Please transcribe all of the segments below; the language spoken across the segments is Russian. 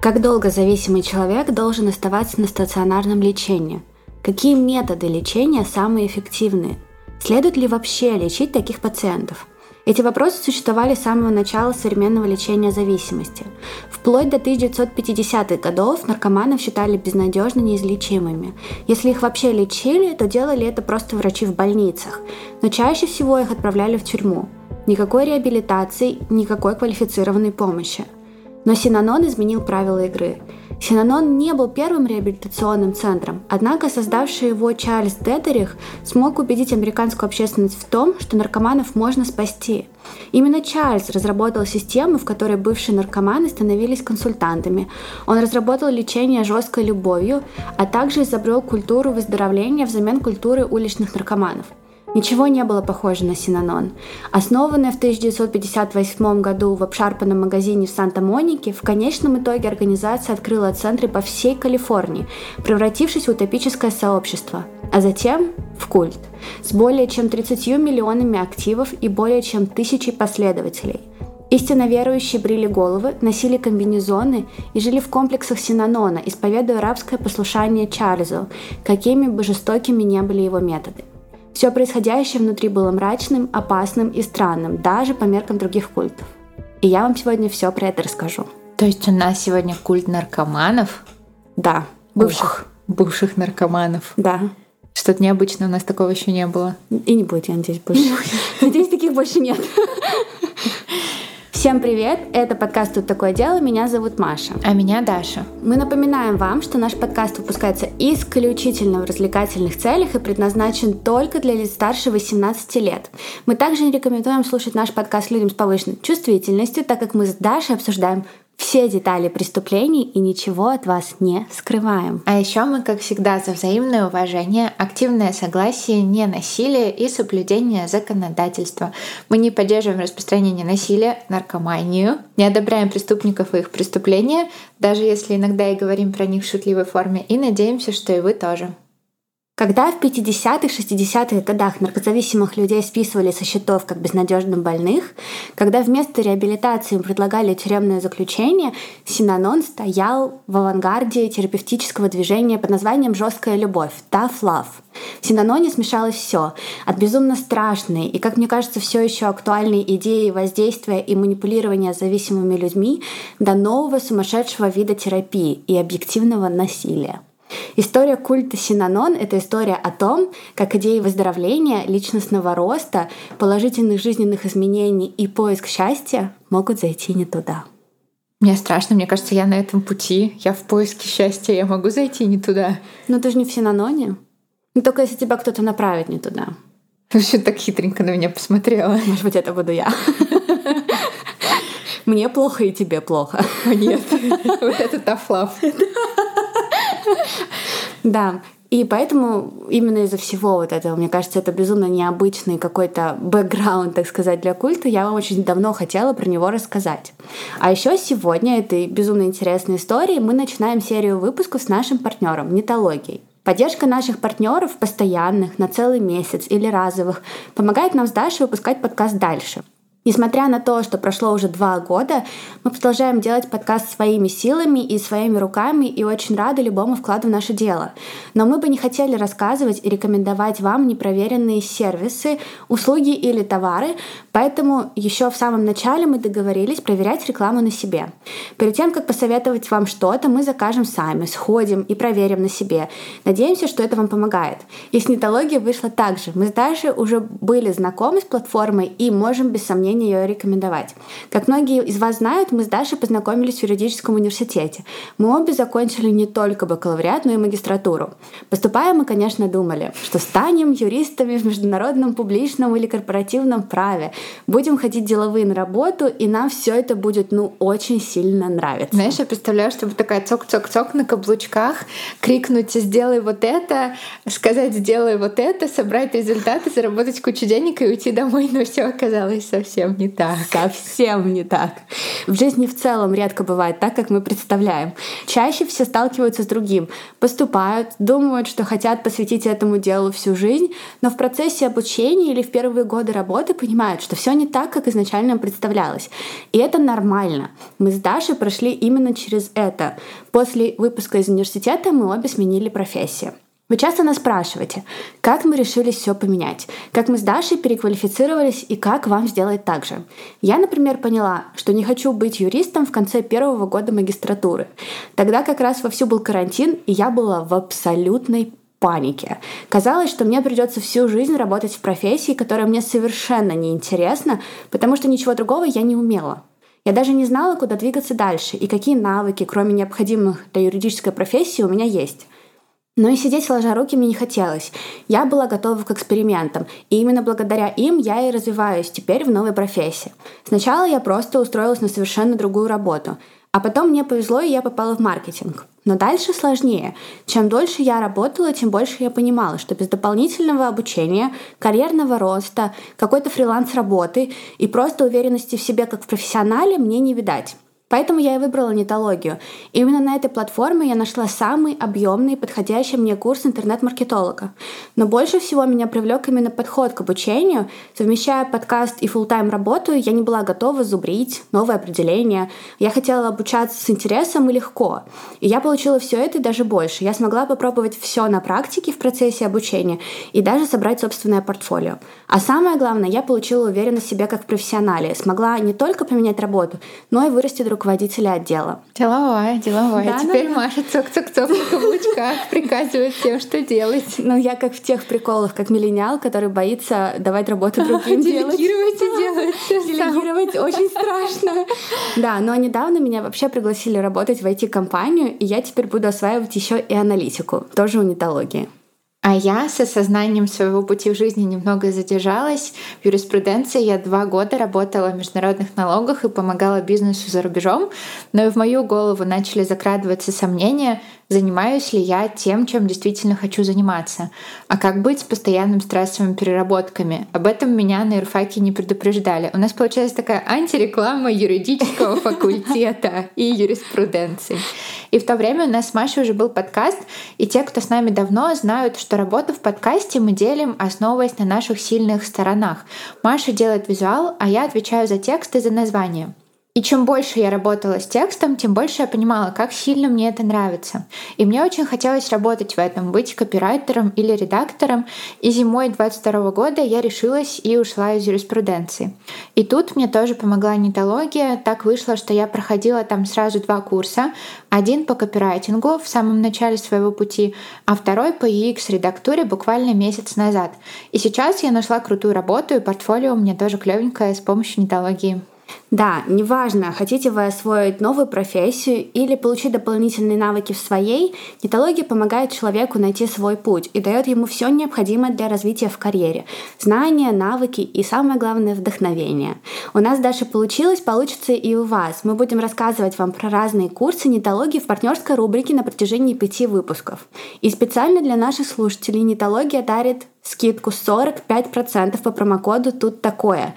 Как долго зависимый человек должен оставаться на стационарном лечении? Какие методы лечения самые эффективные? Следует ли вообще лечить таких пациентов? Эти вопросы существовали с самого начала современного лечения зависимости. Вплоть до 1950-х годов наркоманов считали безнадежно неизлечимыми. Если их вообще лечили, то делали это просто врачи в больницах, но чаще всего их отправляли в тюрьму. Никакой реабилитации, никакой квалифицированной помощи. Но Синанон изменил правила игры. Синанон не был первым реабилитационным центром, однако создавший его Чарльз Детерих смог убедить американскую общественность в том, что наркоманов можно спасти. Именно Чарльз разработал систему, в которой бывшие наркоманы становились консультантами. Он разработал лечение жесткой любовью, а также изобрел культуру выздоровления взамен культуры уличных наркоманов – Ничего не было похоже на Синанон. Основанная в 1958 году в обшарпанном магазине в Санта-Монике, в конечном итоге организация открыла центры по всей Калифорнии, превратившись в утопическое сообщество, а затем в культ, с более чем 30 миллионами активов и более чем тысячей последователей. Истинно верующие брили головы, носили комбинезоны и жили в комплексах Синанона, исповедуя арабское послушание Чарльзу, какими бы жестокими не были его методы. Все происходящее внутри было мрачным, опасным и странным, даже по меркам других культов. И я вам сегодня все про это расскажу. То есть у нас сегодня культ наркоманов? Да, бывших. Бывших наркоманов. Да. Что-то необычное у нас такого еще не было. И не будет, я надеюсь, больше. Надеюсь, таких больше нет. Всем привет! Это подкаст «Тут такое дело». Меня зовут Маша. А меня Даша. Мы напоминаем вам, что наш подкаст выпускается исключительно в развлекательных целях и предназначен только для лиц старше 18 лет. Мы также не рекомендуем слушать наш подкаст людям с повышенной чувствительностью, так как мы с Дашей обсуждаем все детали преступлений и ничего от вас не скрываем. А еще мы, как всегда, за взаимное уважение, активное согласие, не насилие и соблюдение законодательства. Мы не поддерживаем распространение насилия, наркоманию, не одобряем преступников и их преступления, даже если иногда и говорим про них в шутливой форме, и надеемся, что и вы тоже. Когда в 50-х, 60-х годах наркозависимых людей списывали со счетов как безнадежно больных, когда вместо реабилитации им предлагали тюремное заключение, Синанон стоял в авангарде терапевтического движения под названием «Жесткая любовь» — «Tough Love». В Синаноне смешалось все от безумно страшной и, как мне кажется, все еще актуальной идеи воздействия и манипулирования зависимыми людьми до нового сумасшедшего вида терапии и объективного насилия. История культа Синанон — это история о том, как идеи выздоровления, личностного роста, положительных жизненных изменений и поиск счастья могут зайти не туда. Мне страшно, мне кажется, я на этом пути, я в поиске счастья, я могу зайти не туда. Но ты же не в Синаноне. Ну, только если тебя кто-то направит не туда. Ты все так хитренько на меня посмотрела. Может быть, это буду я. Мне плохо и тебе плохо. Нет, вот это love. Да, и поэтому именно из-за всего вот этого, мне кажется, это безумно необычный какой-то бэкграунд, так сказать, для культа. Я вам очень давно хотела про него рассказать. А еще сегодня этой безумно интересной истории мы начинаем серию выпусков с нашим партнером Нетологией. Поддержка наших партнеров постоянных, на целый месяц или разовых, помогает нам с Дашей выпускать подкаст дальше. Несмотря на то, что прошло уже два года, мы продолжаем делать подкаст своими силами и своими руками и очень рады любому вкладу в наше дело. Но мы бы не хотели рассказывать и рекомендовать вам непроверенные сервисы, услуги или товары, поэтому еще в самом начале мы договорились проверять рекламу на себе. Перед тем, как посоветовать вам что-то, мы закажем сами, сходим и проверим на себе. Надеемся, что это вам помогает. И с нетологией вышло так же. Мы с уже были знакомы с платформой и можем без сомнения мнение ее рекомендовать. Как многие из вас знают, мы с Дашей познакомились в юридическом университете. Мы обе закончили не только бакалавриат, но и магистратуру. Поступая, мы, конечно, думали, что станем юристами в международном публичном или корпоративном праве, будем ходить деловые на работу, и нам все это будет, ну, очень сильно нравиться. Знаешь, я представляю, чтобы такая цок-цок-цок на каблучках, крикнуть «сделай вот это», сказать «сделай вот это», собрать результаты, заработать кучу денег и уйти домой, но все оказалось совсем совсем не так. Совсем не так. В жизни в целом редко бывает так, как мы представляем. Чаще все сталкиваются с другим, поступают, думают, что хотят посвятить этому делу всю жизнь, но в процессе обучения или в первые годы работы понимают, что все не так, как изначально представлялось. И это нормально. Мы с Дашей прошли именно через это. После выпуска из университета мы обе сменили профессию. Вы часто нас спрашиваете, как мы решили все поменять, как мы с Дашей переквалифицировались и как вам сделать так же. Я, например, поняла, что не хочу быть юристом в конце первого года магистратуры. Тогда как раз вовсю был карантин, и я была в абсолютной панике. Казалось, что мне придется всю жизнь работать в профессии, которая мне совершенно не интересна, потому что ничего другого я не умела. Я даже не знала, куда двигаться дальше и какие навыки, кроме необходимых для юридической профессии, у меня есть. Но и сидеть сложа руки мне не хотелось. Я была готова к экспериментам, и именно благодаря им я и развиваюсь теперь в новой профессии. Сначала я просто устроилась на совершенно другую работу, а потом мне повезло, и я попала в маркетинг. Но дальше сложнее. Чем дольше я работала, тем больше я понимала, что без дополнительного обучения, карьерного роста, какой-то фриланс работы и просто уверенности в себе как в профессионале мне не видать. Поэтому я и выбрала нетологию. Именно на этой платформе я нашла самый объемный и подходящий мне курс интернет-маркетолога. Но больше всего меня привлек именно подход к обучению. Совмещая подкаст и full-time работу, я не была готова зубрить новые определения. Я хотела обучаться с интересом и легко. И я получила все это и даже больше. Я смогла попробовать все на практике в процессе обучения и даже собрать собственное портфолио. А самое главное, я получила уверенность в себе как в профессионале. Смогла не только поменять работу, но и вырасти друг руководителя отдела. Деловая, деловая. Да, Теперь да, Маша цок-цок-цок на каблучках приказывает всем, что делать. Ну, я как в тех приколах, как миллениал, который боится давать работу другим делать. Делегировать и делать. Делегировать очень страшно. Да, но недавно меня вообще пригласили работать в IT-компанию, и я теперь буду осваивать еще и аналитику, тоже у нетологии. А я с осознанием своего пути в жизни немного задержалась. В юриспруденции я два года работала в международных налогах и помогала бизнесу за рубежом, но и в мою голову начали закрадываться сомнения, занимаюсь ли я тем, чем действительно хочу заниматься. А как быть с постоянными стрессовыми переработками? Об этом меня на юрфаке не предупреждали. У нас получается такая антиреклама юридического факультета и юриспруденции. И в то время у нас с Машей уже был подкаст, и те, кто с нами давно, знают, что работу в подкасте мы делим, основываясь на наших сильных сторонах. Маша делает визуал, а я отвечаю за текст и за название. И чем больше я работала с текстом, тем больше я понимала, как сильно мне это нравится. И мне очень хотелось работать в этом, быть копирайтером или редактором. И зимой 22 года я решилась и ушла из юриспруденции. И тут мне тоже помогла нетология. Так вышло, что я проходила там сразу два курса. Один по копирайтингу в самом начале своего пути, а второй по UX-редактуре буквально месяц назад. И сейчас я нашла крутую работу, и портфолио у меня тоже клевенькое с помощью нетологии. Да, неважно, хотите вы освоить новую профессию или получить дополнительные навыки в своей, нетология помогает человеку найти свой путь и дает ему все необходимое для развития в карьере. Знания, навыки и, самое главное, вдохновение. У нас даже получилось, получится и у вас. Мы будем рассказывать вам про разные курсы нетологии в партнерской рубрике на протяжении пяти выпусков. И специально для наших слушателей нетология дарит скидку 45% по промокоду «Тут такое»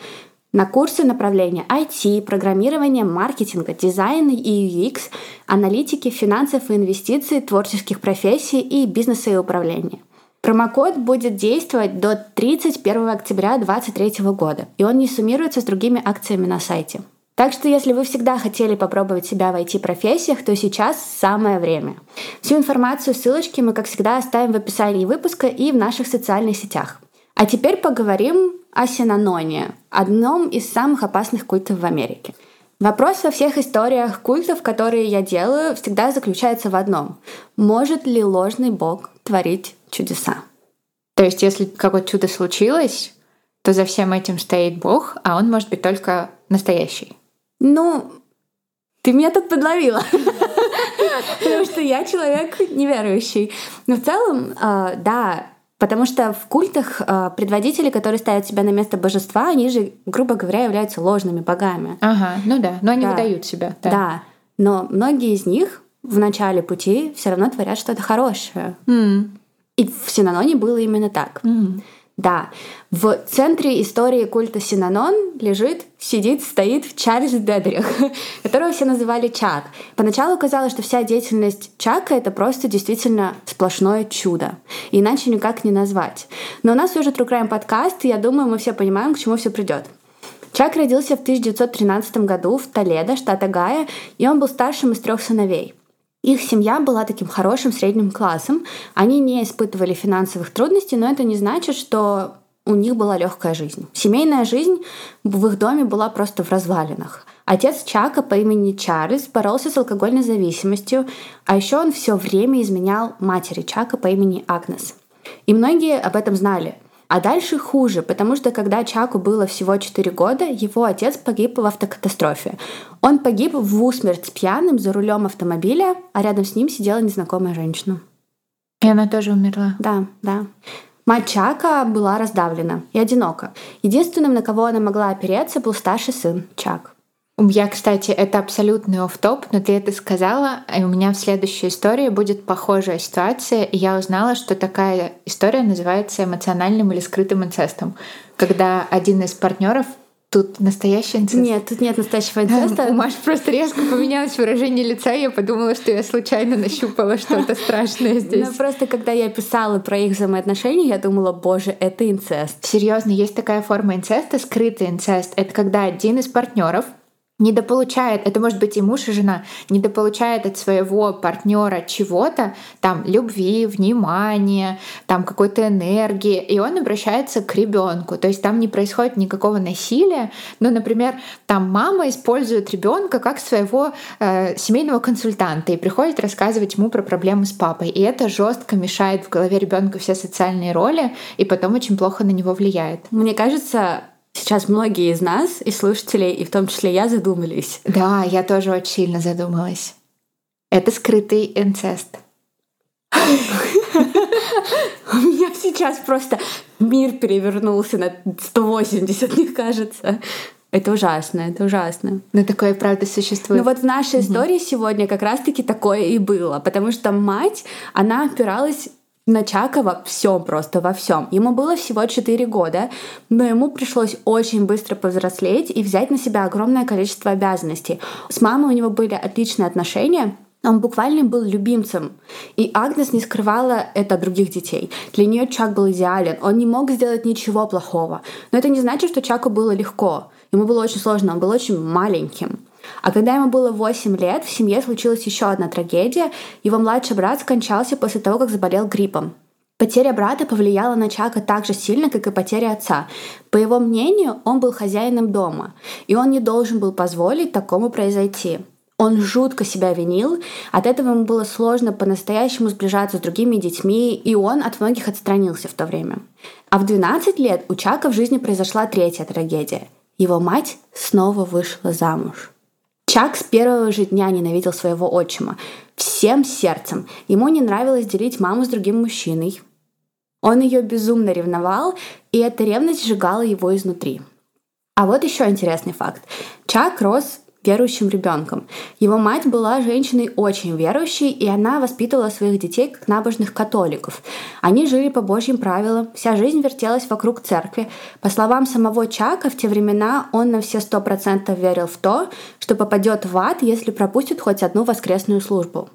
на курсы направления IT, программирование, маркетинга, дизайна и UX, аналитики, финансов и инвестиций, творческих профессий и бизнеса и управления. Промокод будет действовать до 31 октября 2023 года, и он не суммируется с другими акциями на сайте. Так что если вы всегда хотели попробовать себя в IT-профессиях, то сейчас самое время. Всю информацию, ссылочки мы, как всегда, оставим в описании выпуска и в наших социальных сетях. А теперь поговорим о Синаноне, одном из самых опасных культов в Америке. Вопрос во всех историях культов, которые я делаю, всегда заключается в одном. Может ли ложный бог творить чудеса? То есть, если какое-то чудо случилось, то за всем этим стоит бог, а он может быть только настоящий. Ну, ты меня тут подловила. Потому что я человек неверующий. Но в целом, а, да, Потому что в культах э, предводители, которые ставят себя на место божества, они же, грубо говоря, являются ложными богами. Ага, ну да, но они да. выдают себя. Да. да, но многие из них в начале пути все равно творят что-то хорошее. Mm. И в Синаноне было именно так. Mm. Да, в центре истории культа Синанон лежит, сидит, стоит Чарльз Дедрих, которого все называли Чак. Поначалу казалось, что вся деятельность Чака — это просто действительно сплошное чудо. Иначе никак не назвать. Но у нас уже True Crime подкаст, и я думаю, мы все понимаем, к чему все придет. Чак родился в 1913 году в Толедо, штат Огайо, и он был старшим из трех сыновей. Их семья была таким хорошим средним классом. Они не испытывали финансовых трудностей, но это не значит, что у них была легкая жизнь. Семейная жизнь в их доме была просто в развалинах. Отец Чака по имени Чарльз боролся с алкогольной зависимостью, а еще он все время изменял матери Чака по имени Агнес. И многие об этом знали. А дальше хуже, потому что когда Чаку было всего 4 года, его отец погиб в автокатастрофе. Он погиб в усмерть пьяным за рулем автомобиля, а рядом с ним сидела незнакомая женщина. И она тоже умерла? Да, да. Мать Чака была раздавлена и одинока. Единственным, на кого она могла опереться, был старший сын Чак. Я, кстати, это абсолютный оф-топ, но ты это сказала, и у меня в следующей истории будет похожая ситуация, и я узнала, что такая история называется эмоциональным или скрытым инцестом, когда один из партнеров Тут настоящий инцест? Нет, тут нет настоящего инцеста. У Маши просто резко поменялось выражение лица, и я подумала, что я случайно нащупала что-то страшное здесь. Ну, просто когда я писала про их взаимоотношения, я думала, боже, это инцест. Серьезно, есть такая форма инцеста, скрытый инцест. Это когда один из партнеров недополучает, это может быть и муж, и жена, недополучает от своего партнера чего-то, там, любви, внимания, там, какой-то энергии, и он обращается к ребенку. То есть там не происходит никакого насилия, но, например, там мама использует ребенка как своего э, семейного консультанта и приходит рассказывать ему про проблемы с папой. И это жестко мешает в голове ребенка все социальные роли, и потом очень плохо на него влияет. Мне кажется, Сейчас многие из нас, и слушателей, и в том числе я, задумались. Да, я тоже очень сильно задумалась. Это скрытый инцест. У меня сейчас просто мир перевернулся на 180, мне кажется. Это ужасно, это ужасно. Но такое правда существует. Ну вот в нашей истории сегодня как раз-таки такое и было, потому что мать, она опиралась на Чакова всем просто, во всем. Ему было всего 4 года, но ему пришлось очень быстро повзрослеть и взять на себя огромное количество обязанностей. С мамой у него были отличные отношения, он буквально был любимцем. И Агнес не скрывала это от других детей. Для нее Чак был идеален. Он не мог сделать ничего плохого. Но это не значит, что Чаку было легко. Ему было очень сложно, он был очень маленьким. А когда ему было 8 лет, в семье случилась еще одна трагедия. Его младший брат скончался после того, как заболел гриппом. Потеря брата повлияла на Чака так же сильно, как и потеря отца. По его мнению, он был хозяином дома, и он не должен был позволить такому произойти. Он жутко себя винил, от этого ему было сложно по-настоящему сближаться с другими детьми, и он от многих отстранился в то время. А в 12 лет у Чака в жизни произошла третья трагедия. Его мать снова вышла замуж. Чак с первого же дня ненавидел своего отчима. Всем сердцем. Ему не нравилось делить маму с другим мужчиной. Он ее безумно ревновал, и эта ревность сжигала его изнутри. А вот еще интересный факт. Чак рос верующим ребенком. Его мать была женщиной очень верующей, и она воспитывала своих детей как набожных католиков. Они жили по Божьим правилам, вся жизнь вертелась вокруг церкви. По словам самого Чака, в те времена он на все сто процентов верил в то, что попадет в ад, если пропустит хоть одну воскресную службу.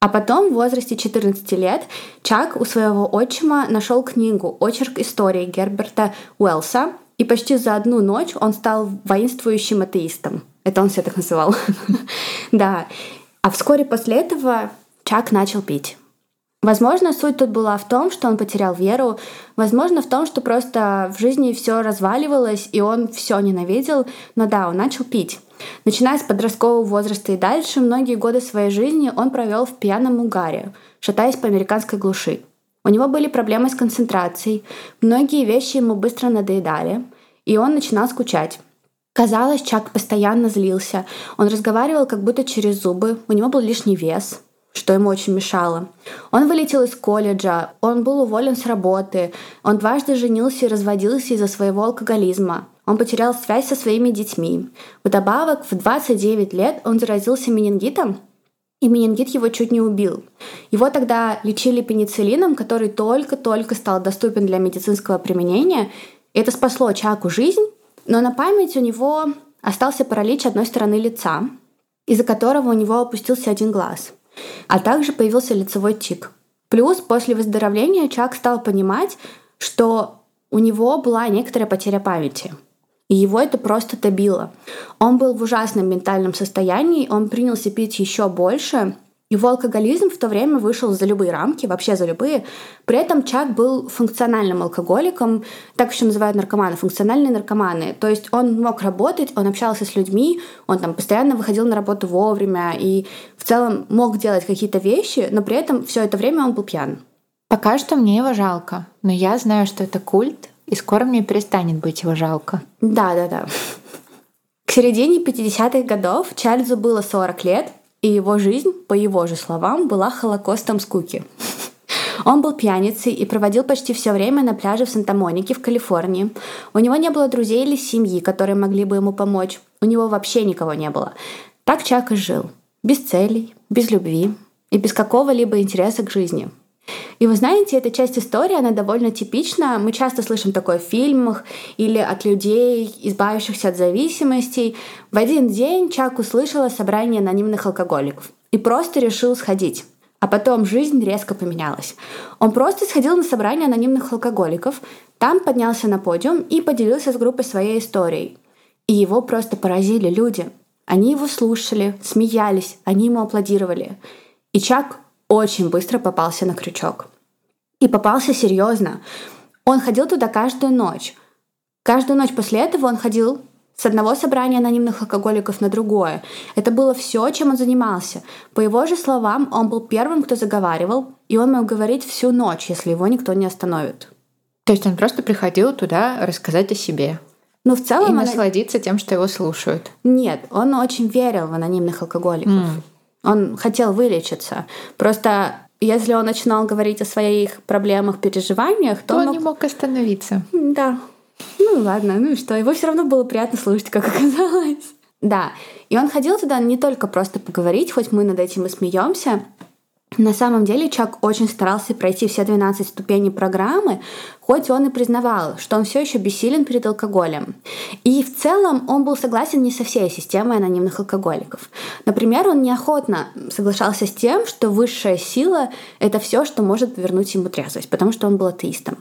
А потом, в возрасте 14 лет, Чак у своего отчима нашел книгу «Очерк истории» Герберта Уэллса, и почти за одну ночь он стал воинствующим атеистом. Это он себя так называл. да. А вскоре после этого Чак начал пить. Возможно, суть тут была в том, что он потерял веру, возможно, в том, что просто в жизни все разваливалось, и он все ненавидел, но да, он начал пить. Начиная с подросткового возраста и дальше, многие годы своей жизни он провел в пьяном угаре, шатаясь по американской глуши. У него были проблемы с концентрацией, многие вещи ему быстро надоедали, и он начинал скучать. Казалось, Чак постоянно злился. Он разговаривал как будто через зубы, у него был лишний вес, что ему очень мешало. Он вылетел из колледжа, он был уволен с работы, он дважды женился и разводился из-за своего алкоголизма. Он потерял связь со своими детьми. Вдобавок, в 29 лет он заразился менингитом. и менингит его чуть не убил. Его тогда лечили пенициллином, который только-только стал доступен для медицинского применения. Это спасло Чаку жизнь, но на память у него остался паралич одной стороны лица, из-за которого у него опустился один глаз, а также появился лицевой тик. Плюс после выздоровления Чак стал понимать, что у него была некоторая потеря памяти – и его это просто добило. Он был в ужасном ментальном состоянии, он принялся пить еще больше, его алкоголизм в то время вышел за любые рамки, вообще за любые. При этом Чак был функциональным алкоголиком, так еще называют наркоманы, функциональные наркоманы. То есть он мог работать, он общался с людьми, он там постоянно выходил на работу вовремя и в целом мог делать какие-то вещи, но при этом все это время он был пьян. Пока что мне его жалко, но я знаю, что это культ, и скоро мне перестанет быть его жалко. Да, да, да. К середине 50-х годов Чарльзу было 40 лет, и его жизнь, по его же словам, была холокостом скуки. Он был пьяницей и проводил почти все время на пляже в Санта-Монике в Калифорнии. У него не было друзей или семьи, которые могли бы ему помочь. У него вообще никого не было. Так Чак и жил. Без целей, без любви и без какого-либо интереса к жизни. И вы знаете, эта часть истории, она довольно типична. Мы часто слышим такое в фильмах или от людей, избавившихся от зависимостей. В один день Чак услышал о собрании анонимных алкоголиков и просто решил сходить. А потом жизнь резко поменялась. Он просто сходил на собрание анонимных алкоголиков, там поднялся на подиум и поделился с группой своей историей. И его просто поразили люди. Они его слушали, смеялись, они ему аплодировали. И Чак очень быстро попался на крючок. И попался серьезно. Он ходил туда каждую ночь. Каждую ночь после этого он ходил с одного собрания анонимных алкоголиков на другое. Это было все, чем он занимался. По его же словам, он был первым, кто заговаривал, и он мог говорить всю ночь, если его никто не остановит. То есть он просто приходил туда рассказать о себе. Ну, в целом... И насладиться тем, что его слушают. Нет, он очень верил в анонимных алкоголиков. Mm. Он хотел вылечиться. Просто если он начинал говорить о своих проблемах, переживаниях, то, то он мог... не мог остановиться. Да. Ну ладно, ну и что? Его все равно было приятно слушать, как оказалось. Да. И он ходил туда не только просто поговорить, хоть мы над этим и смеемся, на самом деле Чак очень старался пройти все 12 ступеней программы, хоть он и признавал, что он все еще бессилен перед алкоголем. И в целом он был согласен не со всей системой анонимных алкоголиков. Например, он неохотно соглашался с тем, что высшая сила — это все, что может вернуть ему трезвость, потому что он был атеистом.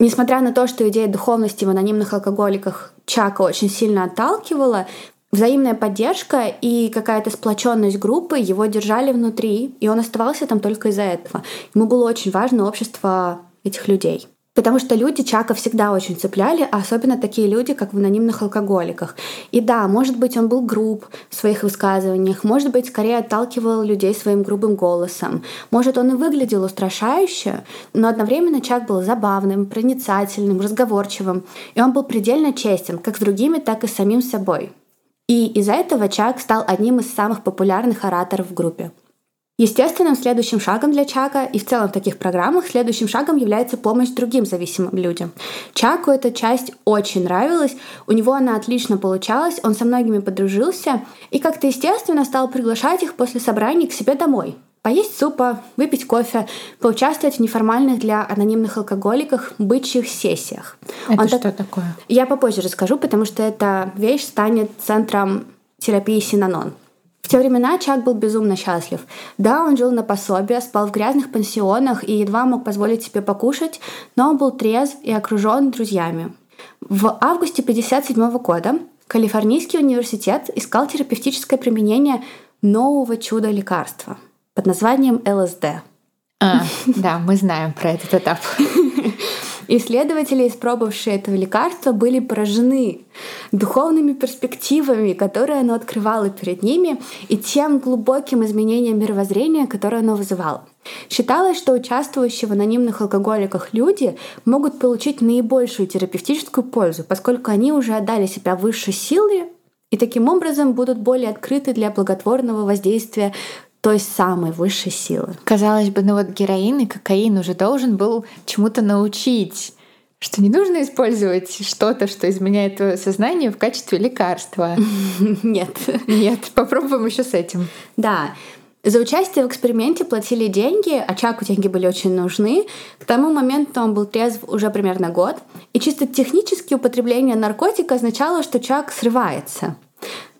Несмотря на то, что идея духовности в анонимных алкоголиках Чака очень сильно отталкивала, Взаимная поддержка и какая-то сплоченность группы его держали внутри, и он оставался там только из-за этого. Ему было очень важно общество этих людей. Потому что люди Чака всегда очень цепляли, а особенно такие люди, как в анонимных алкоголиках. И да, может быть, он был груб в своих высказываниях, может быть, скорее отталкивал людей своим грубым голосом. Может, он и выглядел устрашающе, но одновременно Чак был забавным, проницательным, разговорчивым, и он был предельно честен как с другими, так и с самим собой. И из-за этого Чак стал одним из самых популярных ораторов в группе. Естественным следующим шагом для Чака и в целом в таких программах следующим шагом является помощь другим зависимым людям. Чаку эта часть очень нравилась, у него она отлично получалась, он со многими подружился и как-то естественно стал приглашать их после собраний к себе домой, поесть супа, выпить кофе, поучаствовать в неформальных для анонимных алкоголиков бычьих сессиях. Это Он что так... такое? Я попозже расскажу, потому что эта вещь станет центром терапии Синанон. В те времена Чак был безумно счастлив. Да, он жил на пособие, спал в грязных пансионах и едва мог позволить себе покушать, но он был трезв и окружен друзьями. В августе 1957 года Калифорнийский университет искал терапевтическое применение нового чуда-лекарства – под названием ЛСД. А, да, мы знаем про этот этап. Исследователи, испробовавшие это лекарство, были поражены духовными перспективами, которые оно открывало перед ними, и тем глубоким изменением мировоззрения, которое оно вызывало. Считалось, что участвующие в анонимных алкоголиках люди могут получить наибольшую терапевтическую пользу, поскольку они уже отдали себя высшей силе и таким образом будут более открыты для благотворного воздействия той самой высшей силы. Казалось бы, ну вот героин и кокаин уже должен был чему-то научить что не нужно использовать что-то, что изменяет твое сознание в качестве лекарства. Нет. Нет, попробуем еще с этим. Да. За участие в эксперименте платили деньги, а Чаку деньги были очень нужны. К тому моменту он был трезв уже примерно год. И чисто технически употребление наркотика означало, что Чак срывается.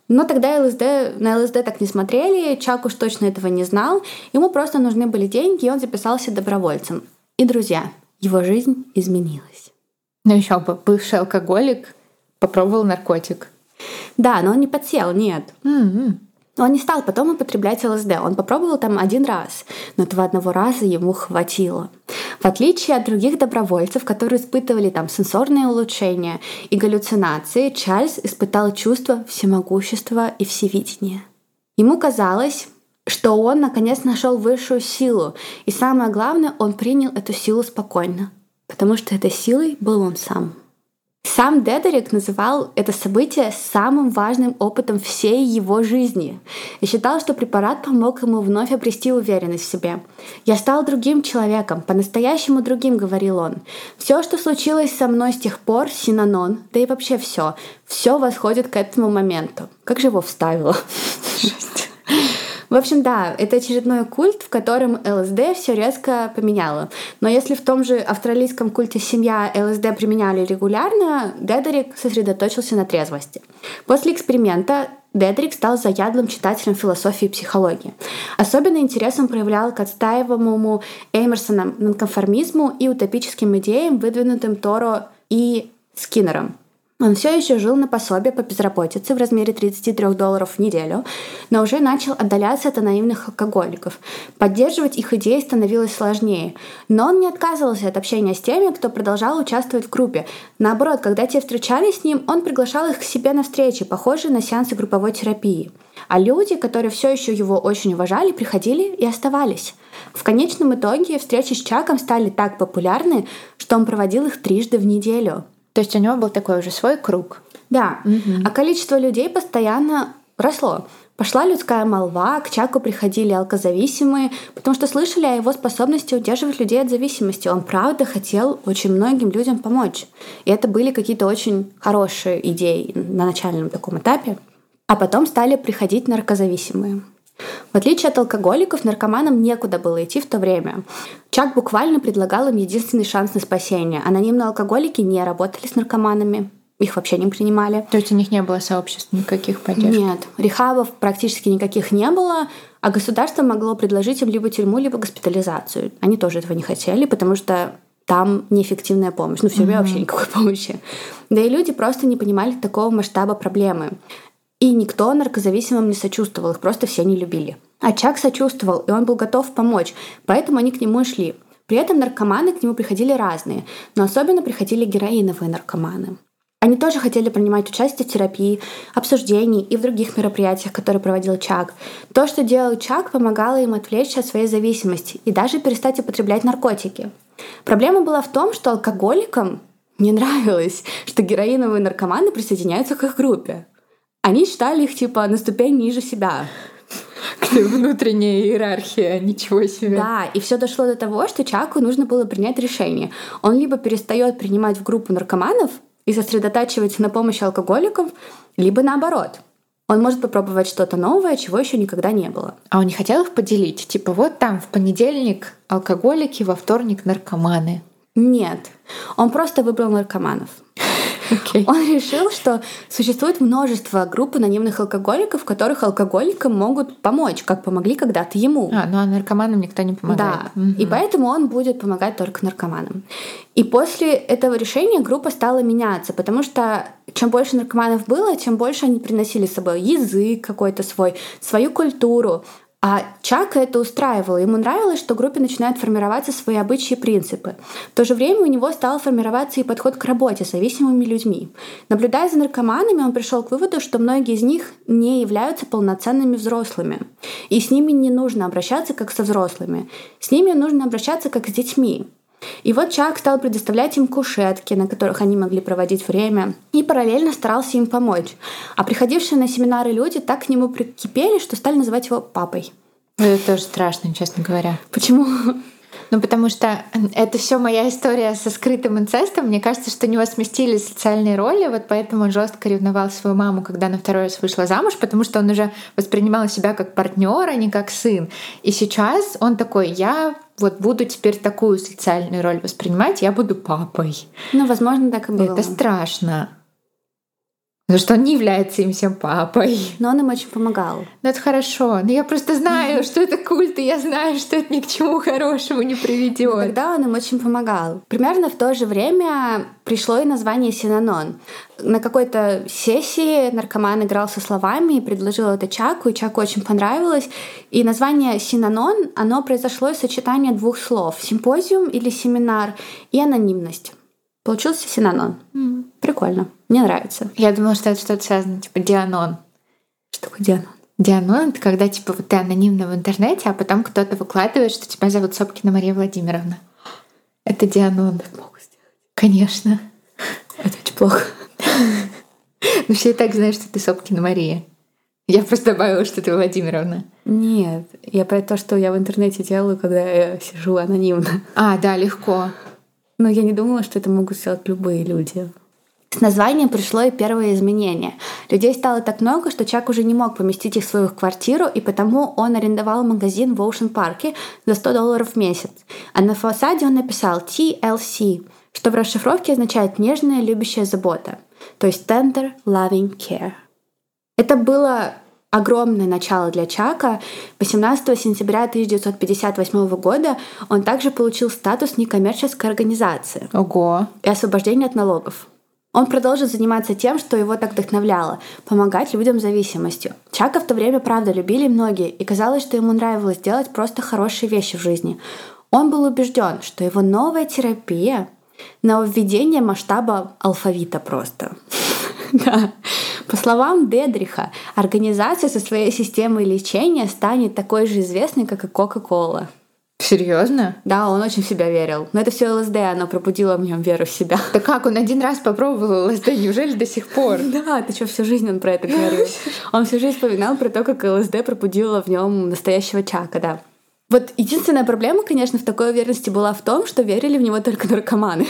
Но тогда ЛСД, на ЛСД так не смотрели, Чак уж точно этого не знал. Ему просто нужны были деньги, и он записался добровольцем. И, друзья, его жизнь изменилась. Ну еще бы, бывший алкоголик попробовал наркотик. Да, но он не подсел, нет. Mm-hmm. Он не стал потом употреблять ЛСД. Он попробовал там один раз, но этого одного раза ему хватило. В отличие от других добровольцев, которые испытывали там сенсорные улучшения и галлюцинации, Чарльз испытал чувство всемогущества и всевидения. Ему казалось, что он наконец нашел высшую силу, и самое главное, он принял эту силу спокойно, потому что этой силой был он сам. Сам Дедерик называл это событие самым важным опытом всей его жизни и считал, что препарат помог ему вновь обрести уверенность в себе. «Я стал другим человеком, по-настоящему другим», — говорил он. «Все, что случилось со мной с тех пор, Синанон, да и вообще все, все восходит к этому моменту». Как же его вставило? В общем, да, это очередной культ, в котором ЛСД все резко поменяло. Но если в том же австралийском культе семья ЛСД применяли регулярно, Дедерик сосредоточился на трезвости. После эксперимента Дедрик стал заядлым читателем философии и психологии. Особенно интерес он проявлял к отстаиваемому Эймерсоном нонконформизму и утопическим идеям, выдвинутым Торо и Скиннером. Он все еще жил на пособие по безработице в размере 33 долларов в неделю, но уже начал отдаляться от наивных алкоголиков. Поддерживать их идеи становилось сложнее. Но он не отказывался от общения с теми, кто продолжал участвовать в группе. Наоборот, когда те встречались с ним, он приглашал их к себе на встречи, похожие на сеансы групповой терапии. А люди, которые все еще его очень уважали, приходили и оставались. В конечном итоге встречи с Чаком стали так популярны, что он проводил их трижды в неделю. То есть у него был такой уже свой круг. Да. Угу. А количество людей постоянно росло. Пошла людская молва, к Чаку приходили алкозависимые, потому что слышали о его способности удерживать людей от зависимости. Он правда хотел очень многим людям помочь. И это были какие-то очень хорошие идеи на начальном таком этапе. А потом стали приходить наркозависимые. В отличие от алкоголиков, наркоманам некуда было идти в то время. Чак буквально предлагал им единственный шанс на спасение. Анонимные алкоголики не работали с наркоманами, их вообще не принимали. То есть у них не было сообществ никаких поддержки? Нет, рехабов практически никаких не было, а государство могло предложить им либо тюрьму, либо госпитализацию. Они тоже этого не хотели, потому что там неэффективная помощь. Ну, в тюрьме mm-hmm. вообще никакой помощи. Да и люди просто не понимали такого масштаба проблемы. И никто наркозависимым не сочувствовал, их просто все не любили. А Чак сочувствовал, и он был готов помочь, поэтому они к нему и шли. При этом наркоманы к нему приходили разные, но особенно приходили героиновые наркоманы. Они тоже хотели принимать участие в терапии, обсуждении и в других мероприятиях, которые проводил Чак. То, что делал Чак, помогало им отвлечься от своей зависимости и даже перестать употреблять наркотики. Проблема была в том, что алкоголикам не нравилось, что героиновые наркоманы присоединяются к их группе. Они считали их типа на ступень ниже себя. Внутренняя иерархия, ничего себе. Да, и все дошло до того, что Чаку нужно было принять решение. Он либо перестает принимать в группу наркоманов и сосредотачивается на помощи алкоголикам, либо наоборот. Он может попробовать что-то новое, чего еще никогда не было. А он не хотел их поделить? Типа вот там в понедельник алкоголики, во вторник наркоманы. Нет, он просто выбрал наркоманов. Okay. Он решил, что существует множество групп анонимных алкоголиков, которых алкоголикам могут помочь, как помогли когда-то ему. А, ну а наркоманам никто не помогает. Да, угу. и поэтому он будет помогать только наркоманам. И после этого решения группа стала меняться, потому что чем больше наркоманов было, тем больше они приносили с собой язык какой-то свой, свою культуру. А Чака это устраивало. Ему нравилось, что в группе начинают формироваться свои обычаи и принципы. В то же время у него стал формироваться и подход к работе с зависимыми людьми. Наблюдая за наркоманами, он пришел к выводу, что многие из них не являются полноценными взрослыми. И с ними не нужно обращаться как со взрослыми. С ними нужно обращаться как с детьми. И вот Чак стал предоставлять им кушетки, на которых они могли проводить время, и параллельно старался им помочь. А приходившие на семинары люди так к нему прикипели, что стали называть его папой. Это тоже страшно, честно говоря. Почему? Ну, потому что это все моя история со скрытым инцестом. Мне кажется, что у него сместили социальные роли, вот поэтому он жестко ревновал свою маму, когда на второй раз вышла замуж, потому что он уже воспринимал себя как партнер, а не как сын. И сейчас он такой, я вот буду теперь такую социальную роль воспринимать, я буду папой. Ну, возможно, так и было. Это страшно. Потому что он не является им всем папой. Но он им очень помогал. Ну это хорошо. Но я просто знаю, что это культ, и я знаю, что это ни к чему хорошему не приведет. Тогда он им очень помогал. Примерно в то же время пришло и название Синанон. На какой-то сессии наркоман играл со словами и предложил это Чаку, и Чаку очень понравилось. И название Синанон, оно произошло из сочетания двух слов. Симпозиум или семинар и анонимность. Получился Синанон. Mm. Прикольно. Мне нравится. Я думала, что это что-то связано, типа Дианон. Что такое Дианон? Дианон — это когда типа вот ты анонимно в интернете, а потом кто-то выкладывает, что тебя зовут Сопкина Мария Владимировна. Это Дианон. Так могут сделать. Конечно. Это очень плохо. Ну все и так знают, что ты Сопкина Мария. Я просто добавила, что ты Владимировна. Нет, я про то, что я в интернете делаю, когда я сижу анонимно. А, да, легко. Но я не думала, что это могут сделать любые люди. С названием пришло и первое изменение. Людей стало так много, что Чак уже не мог поместить их в свою квартиру, и потому он арендовал магазин в Оушен Парке за 100 долларов в месяц. А на фасаде он написал TLC, что в расшифровке означает «нежная, любящая забота», то есть «tender, loving care». Это было огромное начало для Чака. 18 сентября 1958 года он также получил статус некоммерческой организации Ого. и освобождение от налогов. Он продолжит заниматься тем, что его так вдохновляло — помогать людям с зависимостью. Чака в то время, правда, любили многие, и казалось, что ему нравилось делать просто хорошие вещи в жизни. Он был убежден, что его новая терапия — нововведение масштаба алфавита просто. Да. По словам Дедриха, организация со своей системой лечения станет такой же известной, как и Кока-Кола. Серьезно? Да, он очень в себя верил. Но это все ЛСД, оно пробудило в нем веру в себя. Да как, он один раз попробовал ЛСД, неужели до сих пор? Да, ты что, всю жизнь он про это говорил. Он всю жизнь вспоминал про то, как ЛСД пробудило в нем настоящего Чака, да. Вот единственная проблема, конечно, в такой уверенности была в том, что верили в него только наркоманы.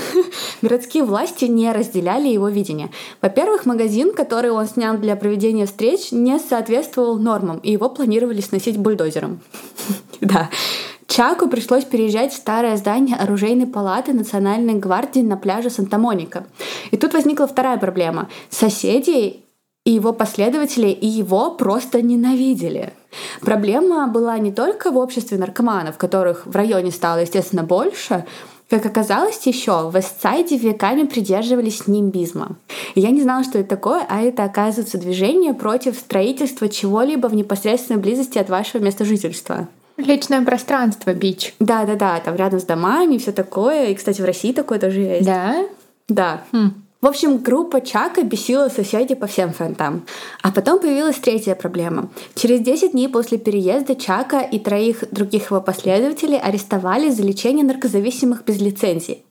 Городские власти не разделяли его видение. Во-первых, магазин, который он снял для проведения встреч, не соответствовал нормам, и его планировали сносить бульдозером. Да. Чаку пришлось переезжать в старое здание оружейной палаты Национальной гвардии на пляже Санта-Моника. И тут возникла вторая проблема. Соседи и его последователи и его просто ненавидели. Проблема была не только в обществе наркоманов, которых в районе стало, естественно, больше, как оказалось, еще в Вестсайде веками придерживались нимбизма. И я не знала, что это такое, а это, оказывается, движение против строительства чего-либо в непосредственной близости от вашего места жительства. Личное пространство, бич. Да, да, да, там рядом с домами и все такое. И, кстати, в России такое тоже есть. Да? Да. Хм. В общем, группа Чака бесила соседей по всем фронтам. А потом появилась третья проблема. Через 10 дней после переезда Чака и троих других его последователей арестовали за лечение наркозависимых без лицензии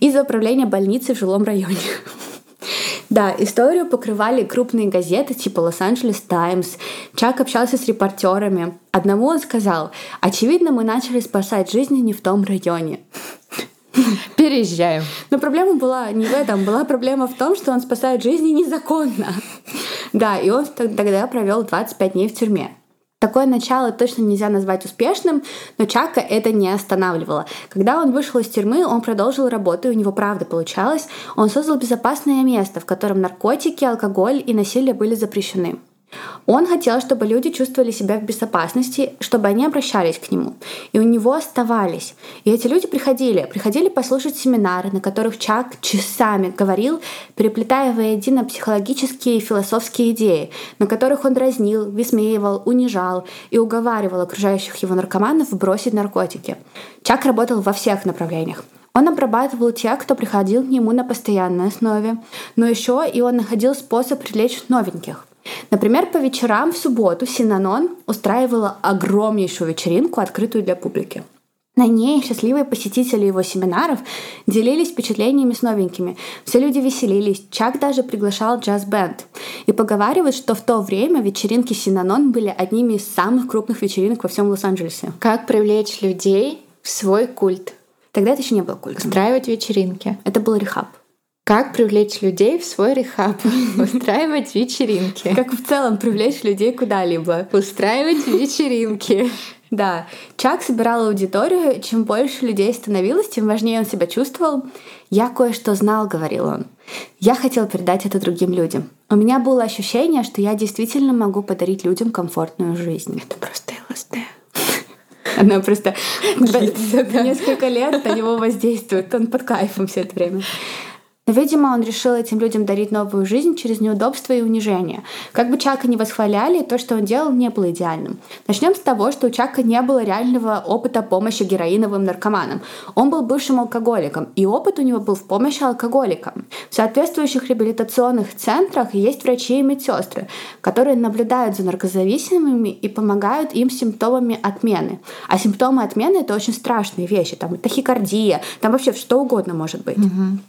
из-за управления больницей в жилом районе. Да, историю покрывали крупные газеты типа Лос-Анджелес Таймс. Чак общался с репортерами. Одному он сказал, очевидно, мы начали спасать жизни не в том районе. Переезжаем. Но проблема была не в этом. Была проблема в том, что он спасает жизни незаконно. Да, и он тогда провел 25 дней в тюрьме. Такое начало точно нельзя назвать успешным, но Чака это не останавливало. Когда он вышел из тюрьмы, он продолжил работу, и у него правда получалось. Он создал безопасное место, в котором наркотики, алкоголь и насилие были запрещены. Он хотел, чтобы люди чувствовали себя в безопасности, чтобы они обращались к нему. И у него оставались. И эти люди приходили. Приходили послушать семинары, на которых Чак часами говорил, переплетая воедино психологические и философские идеи, на которых он дразнил, высмеивал, унижал и уговаривал окружающих его наркоманов бросить наркотики. Чак работал во всех направлениях. Он обрабатывал тех, кто приходил к нему на постоянной основе, но еще и он находил способ привлечь новеньких — Например, по вечерам в субботу Синанон устраивала огромнейшую вечеринку, открытую для публики. На ней счастливые посетители его семинаров делились впечатлениями с новенькими. Все люди веселились, Чак даже приглашал джаз-бенд. И поговаривают, что в то время вечеринки Синанон были одними из самых крупных вечеринок во всем Лос-Анджелесе. Как привлечь людей в свой культ. Тогда это еще не было культом. Устраивать вечеринки. Это был рехаб. Как привлечь людей в свой рехаб? Устраивать вечеринки. Как в целом привлечь людей куда-либо? Устраивать вечеринки. Да, Чак собирал аудиторию, чем больше людей становилось, тем важнее он себя чувствовал. «Я кое-что знал», — говорил он. «Я хотел передать это другим людям. У меня было ощущение, что я действительно могу подарить людям комфортную жизнь». Это просто ЛСД. Она просто несколько лет на него воздействует, он под кайфом все это время. Но, видимо, он решил этим людям дарить новую жизнь через неудобства и унижение. Как бы Чака не восхваляли, то, что он делал, не было идеальным. Начнем с того, что у Чака не было реального опыта помощи героиновым наркоманам. Он был бывшим алкоголиком, и опыт у него был в помощи алкоголикам. В соответствующих реабилитационных центрах есть врачи и медсестры, которые наблюдают за наркозависимыми и помогают им с симптомами отмены. А симптомы отмены — это очень страшные вещи. Там тахикардия, там вообще что угодно может быть. Мгм.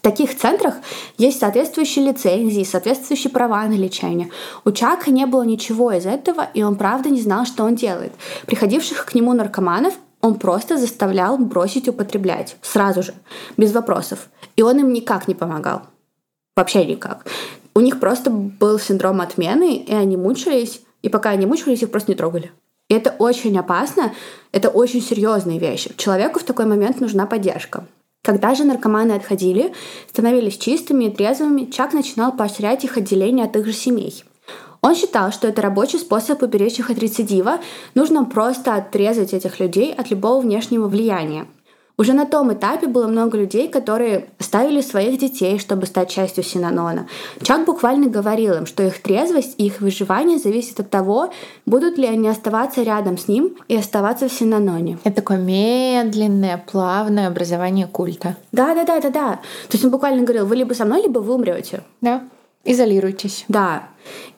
Таких центрах есть соответствующие лицензии, соответствующие права на лечение. У Чака не было ничего из этого, и он правда не знал, что он делает. Приходивших к нему наркоманов он просто заставлял бросить употреблять. Сразу же, без вопросов. И он им никак не помогал. Вообще никак. У них просто был синдром отмены, и они мучились, и пока они мучились, их просто не трогали. И это очень опасно, это очень серьезные вещи. Человеку в такой момент нужна поддержка. Когда же наркоманы отходили, становились чистыми и трезвыми, Чак начинал поощрять их отделение от их же семей. Он считал, что это рабочий способ уберечь их от рецидива, нужно просто отрезать этих людей от любого внешнего влияния. Уже на том этапе было много людей, которые ставили своих детей, чтобы стать частью Синанона. Чак буквально говорил им, что их трезвость и их выживание зависит от того, будут ли они оставаться рядом с ним и оставаться в Синаноне. Это такое медленное, плавное образование культа. Да, да, да, да, да. То есть он буквально говорил, вы либо со мной, либо вы умрете. Да. Изолируйтесь. Да.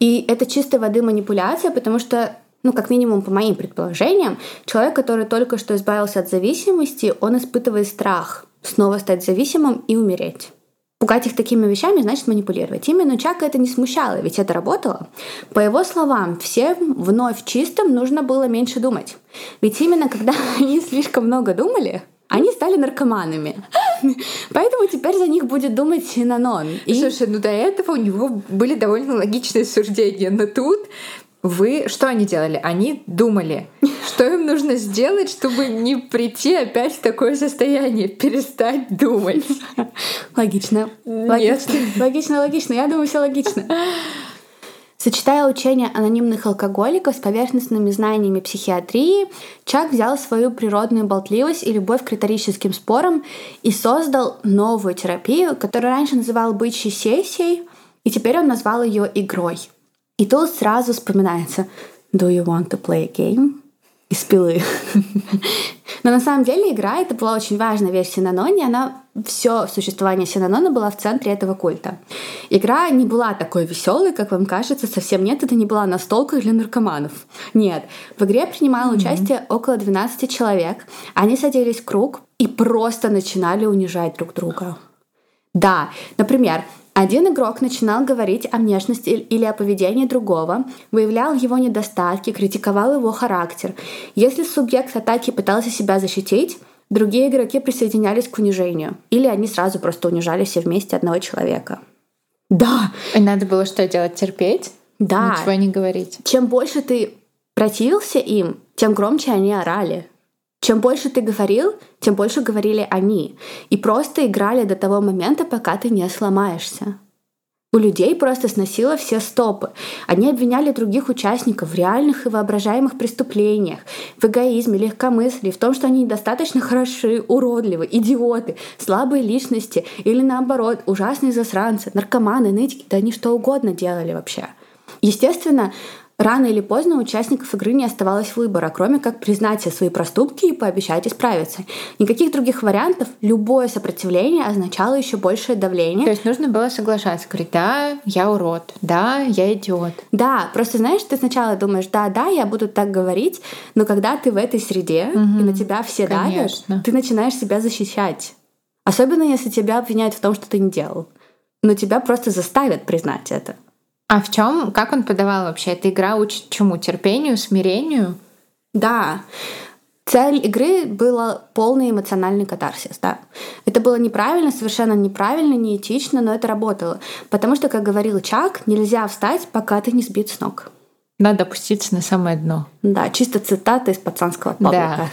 И это чистой воды манипуляция, потому что ну, как минимум, по моим предположениям, человек, который только что избавился от зависимости, он испытывает страх снова стать зависимым и умереть. Пугать их такими вещами значит манипулировать. Именно Чака это не смущало, ведь это работало. По его словам, всем вновь чистым нужно было меньше думать. Ведь именно когда они слишком много думали, они стали наркоманами. Поэтому теперь за них будет думать Синанон. И... Слушай, ну до этого у него были довольно логичные суждения, но тут вы что они делали? Они думали, что им нужно сделать, чтобы не прийти опять в такое состояние, перестать думать. Логично. Логично, логично, логично. Я думаю, все логично. Сочетая учение анонимных алкоголиков с поверхностными знаниями психиатрии, Чак взял свою природную болтливость и любовь к риторическим спорам и создал новую терапию, которую раньше называл бычьей сессией, и теперь он назвал ее игрой. И тут сразу вспоминается «Do you want to play a game?» из пилы. Но на самом деле игра это была очень важная вещь в Синаноне, она все существование Синанона было в центре этого культа. Игра не была такой веселой, как вам кажется, совсем нет, это не была настолка для наркоманов. Нет, в игре принимало mm-hmm. участие около 12 человек. Они садились в круг и просто начинали унижать друг друга. Да, например, один игрок начинал говорить о внешности или о поведении другого, выявлял его недостатки, критиковал его характер. Если субъект атаки пытался себя защитить, другие игроки присоединялись к унижению. Или они сразу просто унижали все вместе одного человека. Да! И надо было что делать? Терпеть? Да. Ничего не говорить. Чем больше ты противился им, тем громче они орали. Чем больше ты говорил, тем больше говорили они. И просто играли до того момента, пока ты не сломаешься. У людей просто сносило все стопы. Они обвиняли других участников в реальных и воображаемых преступлениях, в эгоизме, легкомыслии, в том, что они недостаточно хороши, уродливы, идиоты, слабые личности или наоборот, ужасные засранцы, наркоманы, нытики, да они что угодно делали вообще. Естественно, Рано или поздно у участников игры не оставалось выбора, кроме как признать все свои проступки и пообещать исправиться. Никаких других вариантов, любое сопротивление означало еще большее давление. То есть нужно было соглашаться, говорить, да, я урод, да, я идиот. Да, просто знаешь, ты сначала думаешь, да, да, я буду так говорить, но когда ты в этой среде, Мгм. и на тебя все Конечно. давят, ты начинаешь себя защищать. Особенно если тебя обвиняют в том, что ты не делал. Но тебя просто заставят признать это. А в чем, как он подавал вообще? Эта игра учит чему? Терпению, смирению? Да. Цель игры была полный эмоциональный катарсис, да. Это было неправильно, совершенно неправильно, неэтично, но это работало. Потому что, как говорил Чак, нельзя встать, пока ты не сбит с ног. Надо опуститься на самое дно. Да, чисто цитата из пацанского паблика.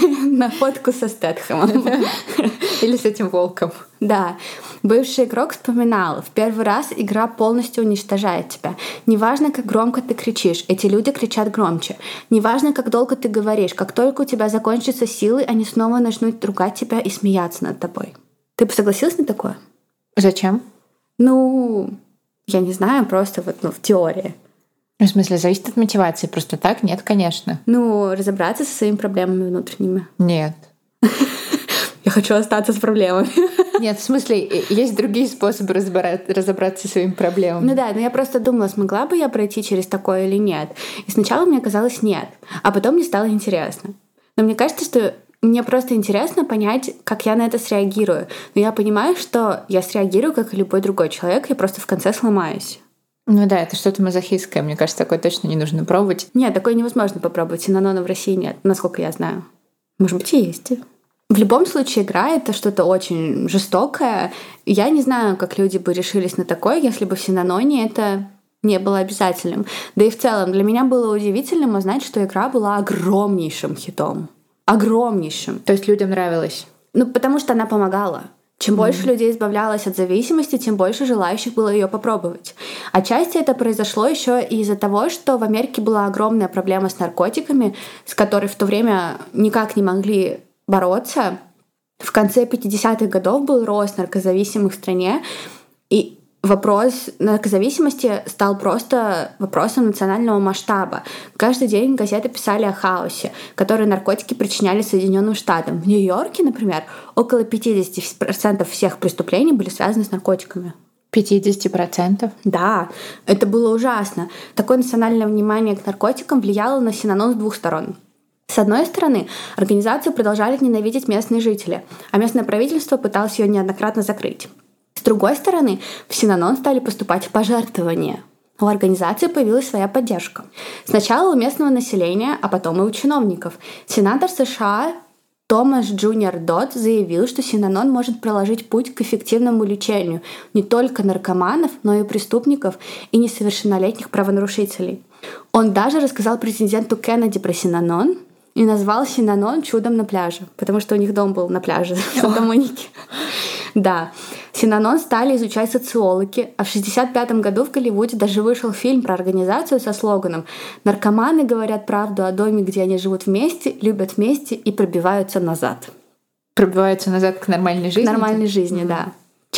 Да. На фотку со Стэтхэмом. Или с этим волком. Да. Бывший игрок вспоминал, в первый раз игра полностью уничтожает тебя. Неважно, как громко ты кричишь, эти люди кричат громче. Неважно, как долго ты говоришь, как только у тебя закончатся силы, они снова начнут ругать тебя и смеяться над тобой. Ты бы согласилась на такое? Зачем? Ну, я не знаю, просто вот ну, в теории. В смысле, зависит от мотивации. Просто так? Нет, конечно. Ну, разобраться со своими проблемами внутренними. Нет. Я хочу остаться с проблемами. Нет, в смысле, есть другие способы разобраться со своими проблемами. Ну да, но я просто думала, смогла бы я пройти через такое или нет. И сначала мне казалось нет, а потом мне стало интересно. Но мне кажется, что мне просто интересно понять, как я на это среагирую. Но я понимаю, что я среагирую, как и любой другой человек, я просто в конце сломаюсь. Ну да, это что-то мазохистское. Мне кажется, такое точно не нужно пробовать. Нет, такое невозможно попробовать. Синанона в России нет, насколько я знаю. Может быть, и есть. В любом случае, игра — это что-то очень жестокое. Я не знаю, как люди бы решились на такое, если бы в Синаноне это не было обязательным. Да и в целом для меня было удивительным узнать, что игра была огромнейшим хитом. Огромнейшим. То есть людям нравилось? Ну, потому что она помогала. Чем больше людей избавлялось от зависимости, тем больше желающих было ее попробовать. Отчасти это произошло еще из-за того, что в Америке была огромная проблема с наркотиками, с которой в то время никак не могли бороться. В конце 50-х годов был рост наркозависимых в стране, и вопрос наркозависимости стал просто вопросом национального масштаба. Каждый день газеты писали о хаосе, который наркотики причиняли Соединенным Штатам. В Нью-Йорке, например, около 50% всех преступлений были связаны с наркотиками. 50%? Да, это было ужасно. Такое национальное внимание к наркотикам влияло на Синанон с двух сторон. С одной стороны, организацию продолжали ненавидеть местные жители, а местное правительство пыталось ее неоднократно закрыть. С другой стороны, в Синанон стали поступать пожертвования. У организации появилась своя поддержка. Сначала у местного населения, а потом и у чиновников. Сенатор США Томас Джуниор Дот заявил, что Синанон может проложить путь к эффективному лечению не только наркоманов, но и преступников и несовершеннолетних правонарушителей. Он даже рассказал президенту Кеннеди про Синанон и назвал Синанон чудом на пляже, потому что у них дом был на пляже в Санта-Монике. Да. Синанон стали изучать социологи, а в 1965 году в Голливуде даже вышел фильм про организацию со слоганом «Наркоманы говорят правду о доме, где они живут вместе, любят вместе и пробиваются назад». Пробиваются назад к нормальной жизни? К нормальной жизни, mm-hmm. да.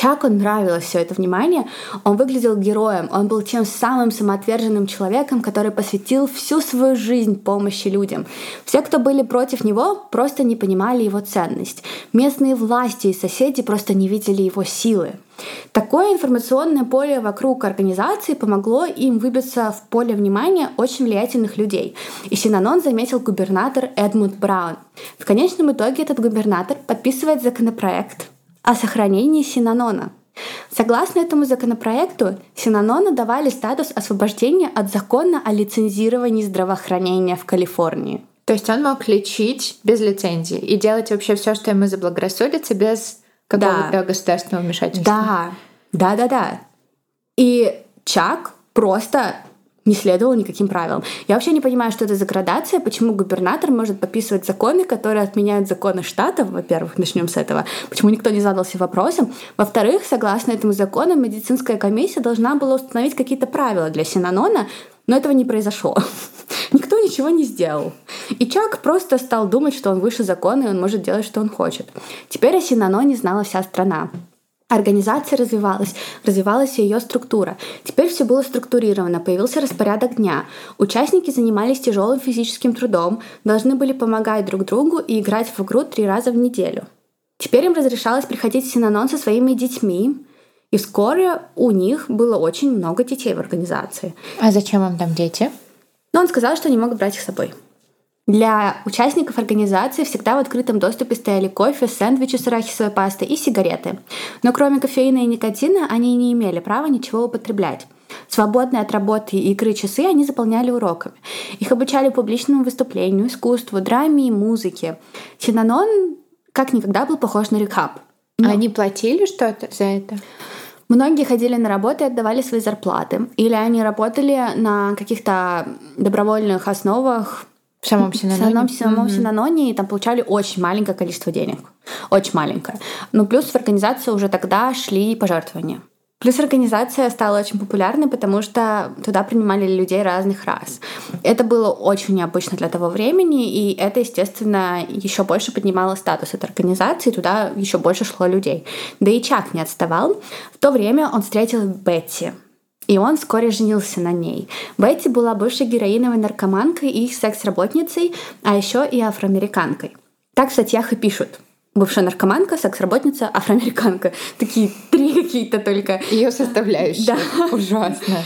Чаку нравилось все это внимание. Он выглядел героем. Он был тем самым самоотверженным человеком, который посвятил всю свою жизнь помощи людям. Все, кто были против него, просто не понимали его ценность. Местные власти и соседи просто не видели его силы. Такое информационное поле вокруг организации помогло им выбиться в поле внимания очень влиятельных людей. И Синанон заметил губернатор Эдмунд Браун. В конечном итоге этот губернатор подписывает законопроект, о сохранении Синанона. Согласно этому законопроекту, Синанону давали статус освобождения от закона о лицензировании здравоохранения в Калифорнии. То есть он мог лечить без лицензии и делать вообще все, что ему заблагорассудится, без какого-то да. государственного вмешательства. Да, да, да, да. И Чак просто не следовал никаким правилам. Я вообще не понимаю, что это за градация, почему губернатор может подписывать законы, которые отменяют законы штатов, во-первых, начнем с этого, почему никто не задался вопросом. Во-вторых, согласно этому закону, медицинская комиссия должна была установить какие-то правила для Синанона, но этого не произошло. Никто ничего не сделал. И Чак просто стал думать, что он выше закона, и он может делать, что он хочет. Теперь о Синаноне знала вся страна. Организация развивалась, развивалась ее структура. Теперь все было структурировано, появился распорядок дня. Участники занимались тяжелым физическим трудом, должны были помогать друг другу и играть в игру три раза в неделю. Теперь им разрешалось приходить в Синанон со своими детьми, и вскоре у них было очень много детей в организации. А зачем вам там дети? Но он сказал, что они могут брать их с собой. Для участников организации всегда в открытом доступе стояли кофе, сэндвичи с арахисовой пастой и сигареты. Но кроме кофеина и никотина они не имели права ничего употреблять. Свободные от работы и игры часы они заполняли уроками. Их обучали публичному выступлению, искусству, драме и музыке. Синанон как никогда был похож на рекап. Но... Они платили что-то за это? Многие ходили на работу и отдавали свои зарплаты. Или они работали на каких-то добровольных основах в самом Синаноне? В самом, mm-hmm. Синаноне, и там получали очень маленькое количество денег. Очень маленькое. Но плюс в организацию уже тогда шли пожертвования. Плюс организация стала очень популярной, потому что туда принимали людей разных рас. Это было очень необычно для того времени, и это, естественно, еще больше поднимало статус этой организации, туда еще больше шло людей. Да и Чак не отставал. В то время он встретил Бетти, и он вскоре женился на ней. Бетти была бывшей героиновой наркоманкой и их секс-работницей, а еще и афроамериканкой. Так в статьях и пишут. Бывшая наркоманка, секс-работница, афроамериканка. Такие три какие-то только. Ее составляющие. Да. Ужасно.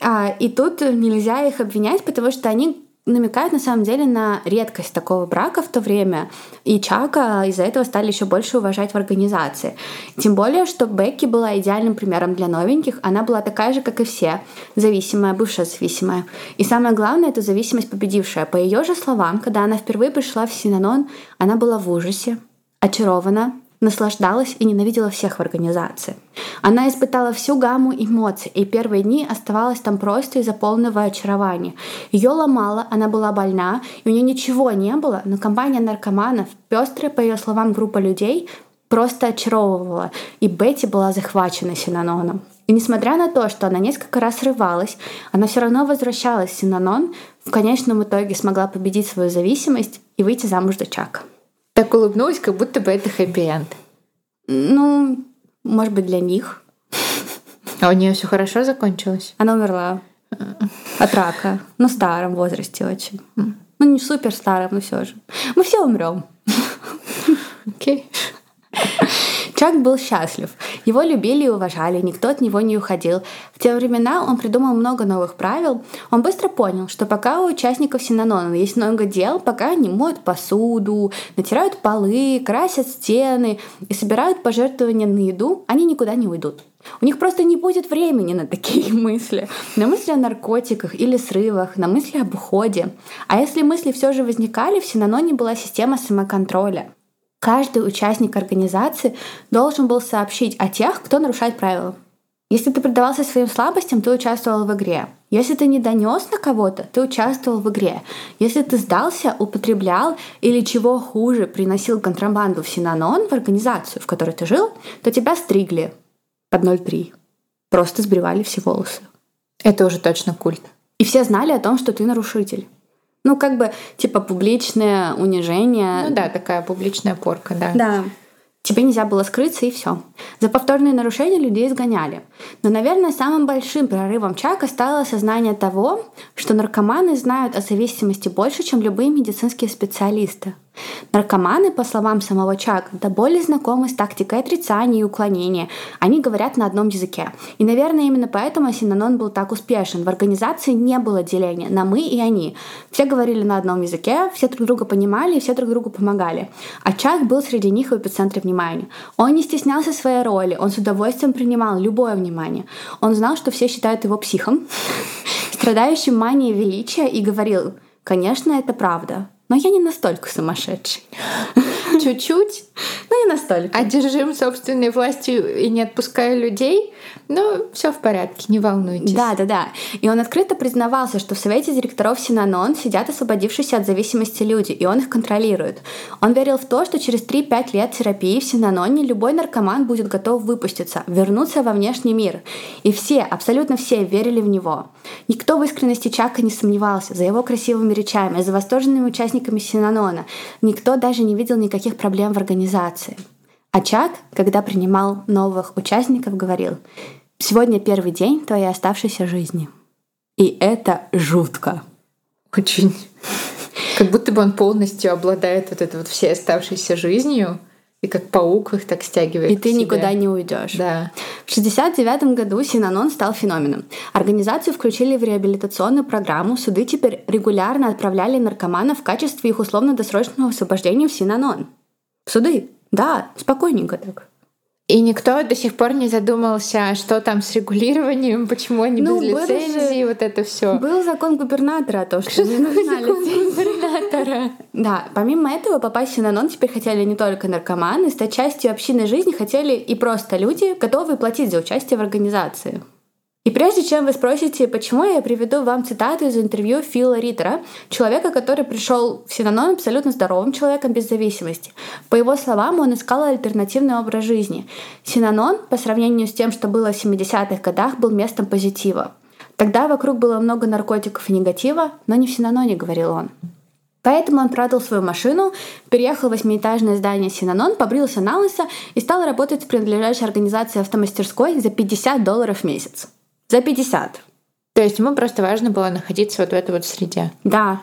А, и тут нельзя их обвинять, потому что они намекает на самом деле на редкость такого брака в то время. И Чака из-за этого стали еще больше уважать в организации. Тем более, что Бекки была идеальным примером для новеньких. Она была такая же, как и все. Зависимая, бывшая зависимая. И самое главное, это зависимость победившая. По ее же словам, когда она впервые пришла в Синанон, она была в ужасе, очарована, наслаждалась и ненавидела всех в организации. Она испытала всю гамму эмоций, и первые дни оставалась там просто из-за полного очарования. Ее ломало, она была больна, и у нее ничего не было, но компания наркоманов, пестрая, по ее словам, группа людей, просто очаровывала, и Бетти была захвачена Синаноном. И несмотря на то, что она несколько раз срывалась, она все равно возвращалась в Синанон, в конечном итоге смогла победить свою зависимость и выйти замуж за Чака. Так улыбнулась, как будто бы это хэппи-энд. Ну, может быть, для них. А у нее все хорошо закончилось? Она умерла от рака. Ну, в старом возрасте очень. Ну, не супер старом, но все же. Мы все умрем. Окей. Okay. Чак был счастлив. Его любили и уважали, никто от него не уходил. В те времена он придумал много новых правил. Он быстро понял, что пока у участников Синанона есть много дел, пока они моют посуду, натирают полы, красят стены и собирают пожертвования на еду, они никуда не уйдут. У них просто не будет времени на такие мысли. На мысли о наркотиках или срывах, на мысли об уходе. А если мысли все же возникали, в Синаноне была система самоконтроля. Каждый участник организации должен был сообщить о тех, кто нарушает правила. Если ты предавался своим слабостям, ты участвовал в игре. Если ты не донес на кого-то, ты участвовал в игре. Если ты сдался, употреблял или чего хуже, приносил контрабанду в Синанон, в организацию, в которой ты жил, то тебя стригли под 0,3. Просто сбривали все волосы. Это уже точно культ. И все знали о том, что ты нарушитель. Ну, как бы, типа, публичное унижение. Ну да, такая публичная порка, да. Да. Тебе нельзя было скрыться, и все. За повторные нарушения людей изгоняли. Но, наверное, самым большим прорывом Чака стало осознание того, что наркоманы знают о зависимости больше, чем любые медицинские специалисты. Наркоманы, по словам самого Чака, до боли знакомы с тактикой отрицания и уклонения. Они говорят на одном языке. И, наверное, именно поэтому Синанон был так успешен. В организации не было деления на «мы» и «они». Все говорили на одном языке, все друг друга понимали и все друг другу помогали. А Чак был среди них в эпицентре внимания. Он не стеснялся своей роли, он с удовольствием принимал любое внимание. Он знал, что все считают его психом, страдающим манией величия, и говорил, конечно, это правда, но я не настолько сумасшедший. Чуть-чуть, но не настолько. Одержим собственной властью и не отпуская людей, но все в порядке, не волнуйтесь. Да, да, да. И он открыто признавался, что в совете директоров Синанон сидят освободившиеся от зависимости люди, и он их контролирует. Он верил в то, что через 3-5 лет терапии в Синаноне любой наркоман будет готов выпуститься, вернуться во внешний мир. И все, абсолютно все верили в него. Никто в искренности Чака не сомневался за его красивыми речами, за восторженными участниками Синанона. Никто даже не видел никаких проблем в организации. А Чак, когда принимал новых участников, говорил, «Сегодня первый день твоей оставшейся жизни». И это жутко. Очень. Как будто бы он полностью обладает вот этой вот всей оставшейся жизнью, и как паук их так стягивает. И ты себе. никуда не уйдешь. Да. В 69 году Синанон стал феноменом. Организацию включили в реабилитационную программу. Суды теперь регулярно отправляли наркоманов в качестве их условно-досрочного освобождения в Синанон. В суды. Да, спокойненько так. И никто до сих пор не задумался, что там с регулированием, почему они ну, без лицензии, же... вот это все. Был закон губернатора о том, что, что не нужна губернатора. Да, помимо этого попасть в Синанон теперь хотели не только наркоманы, стать частью общины жизни хотели и просто люди, готовые платить за участие в организации. И прежде чем вы спросите, почему я приведу вам цитату из интервью Фила Риттера, человека, который пришел в Синанон абсолютно здоровым человеком без зависимости. По его словам, он искал альтернативный образ жизни. Синанон, по сравнению с тем, что было в 70-х годах, был местом позитива. Тогда вокруг было много наркотиков и негатива, но не в Синаноне, говорил он. Поэтому он продал свою машину, переехал в восьмиэтажное здание Синанон, побрился на лысо и стал работать в принадлежащей организации автомастерской за 50 долларов в месяц. За 50. То есть ему просто важно было находиться вот в этой вот среде. Да.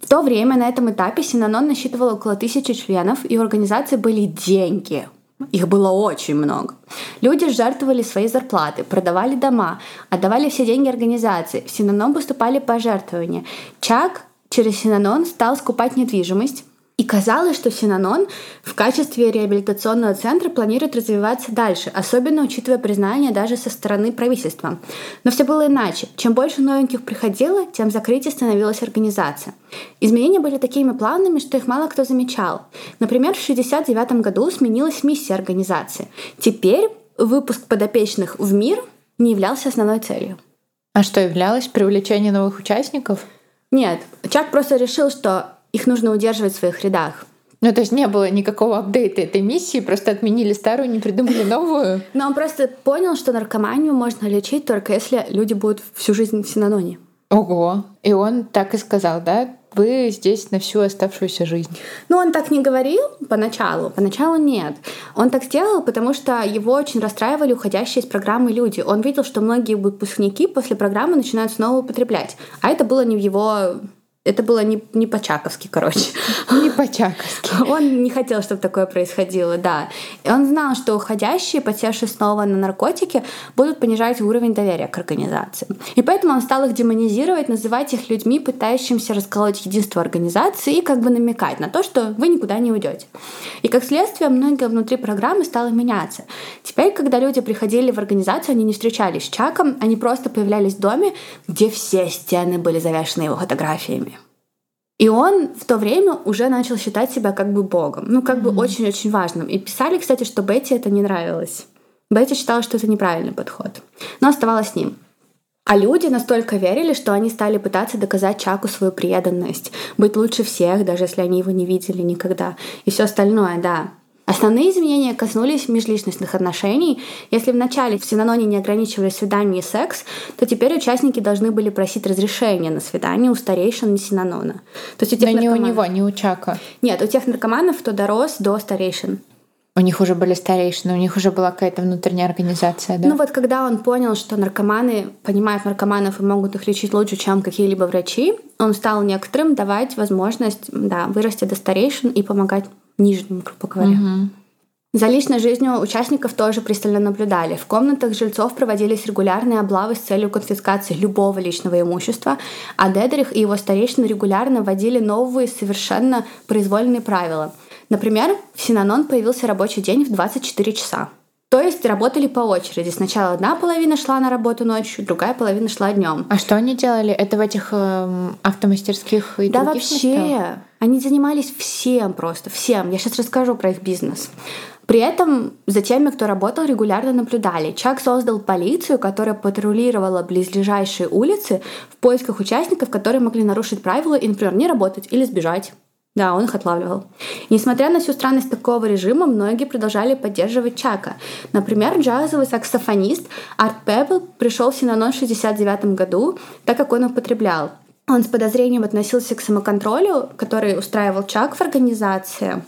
В то время на этом этапе Синанон насчитывал около тысячи членов, и у организации были деньги. Их было очень много. Люди жертвовали свои зарплаты, продавали дома, отдавали все деньги организации. В Синанон поступали пожертвования. Чак через Синанон стал скупать недвижимость, и казалось, что Синанон в качестве реабилитационного центра планирует развиваться дальше, особенно учитывая признание даже со стороны правительства. Но все было иначе. Чем больше новеньких приходило, тем закрытие становилась организация. Изменения были такими плавными, что их мало кто замечал. Например, в 1969 году сменилась миссия организации. Теперь выпуск подопечных в мир не являлся основной целью. А что являлось? Привлечение новых участников? Нет, Чак просто решил, что их нужно удерживать в своих рядах. Ну, то есть не было никакого апдейта этой миссии, просто отменили старую, не придумали новую. Но он просто понял, что наркоманию можно лечить только если люди будут всю жизнь в Синаноне. Ого. И он так и сказал, да? Вы здесь на всю оставшуюся жизнь. Ну, он так не говорил поначалу. Поначалу нет. Он так сделал, потому что его очень расстраивали уходящие из программы люди. Он видел, что многие выпускники после программы начинают снова употреблять. А это было не в его это было не, не по-чаковски, короче. Не по-чаковски. Он не хотел, чтобы такое происходило, да. И он знал, что уходящие, подсевшие снова на наркотики, будут понижать уровень доверия к организации. И поэтому он стал их демонизировать, называть их людьми, пытающимися расколоть единство организации и как бы намекать на то, что вы никуда не уйдете. И как следствие, многое внутри программы стало меняться. Теперь, когда люди приходили в организацию, они не встречались с Чаком, они просто появлялись в доме, где все стены были завешены его фотографиями. И он в то время уже начал считать себя как бы богом, ну как бы очень-очень важным. И писали, кстати, что Бетти это не нравилось. Бетти считала, что это неправильный подход, но оставалась с ним. А люди настолько верили, что они стали пытаться доказать Чаку свою преданность, быть лучше всех, даже если они его не видели никогда. И все остальное, да. Основные изменения коснулись межличностных отношений. Если в начале в Синаноне не ограничивали свидание и секс, то теперь участники должны были просить разрешения на свидание у старейшин Синанона. То есть у тех Но наркоманов... не у него, не у Чака. Нет, у тех наркоманов, кто дорос до старейшин. У них уже были старейшины, у них уже была какая-то внутренняя организация, да? Ну вот когда он понял, что наркоманы понимают наркоманов и могут их лечить лучше, чем какие-либо врачи, он стал некоторым давать возможность да, вырасти до старейшин и помогать нижним, грубо говоря. Угу. За личной жизнью участников тоже пристально наблюдали. В комнатах жильцов проводились регулярные облавы с целью конфискации любого личного имущества, а Дедерих и его старейшины регулярно вводили новые совершенно произвольные правила. Например, в Синанон появился рабочий день в 24 часа. То есть работали по очереди. Сначала одна половина шла на работу ночью, другая половина шла днем. А что они делали? Это в этих э, автомастерских и Да вообще. Местах? Они занимались всем просто, всем. Я сейчас расскажу про их бизнес. При этом за теми, кто работал, регулярно наблюдали. Чак создал полицию, которая патрулировала близлежащие улицы в поисках участников, которые могли нарушить правила и, например, не работать или сбежать. Да, он их отлавливал. Несмотря на всю странность такого режима, многие продолжали поддерживать Чака. Например, джазовый саксофонист Арт Пебл пришел в Синанон в 1969 году, так как он употреблял. Он с подозрением относился к самоконтролю, который устраивал Чак в организации.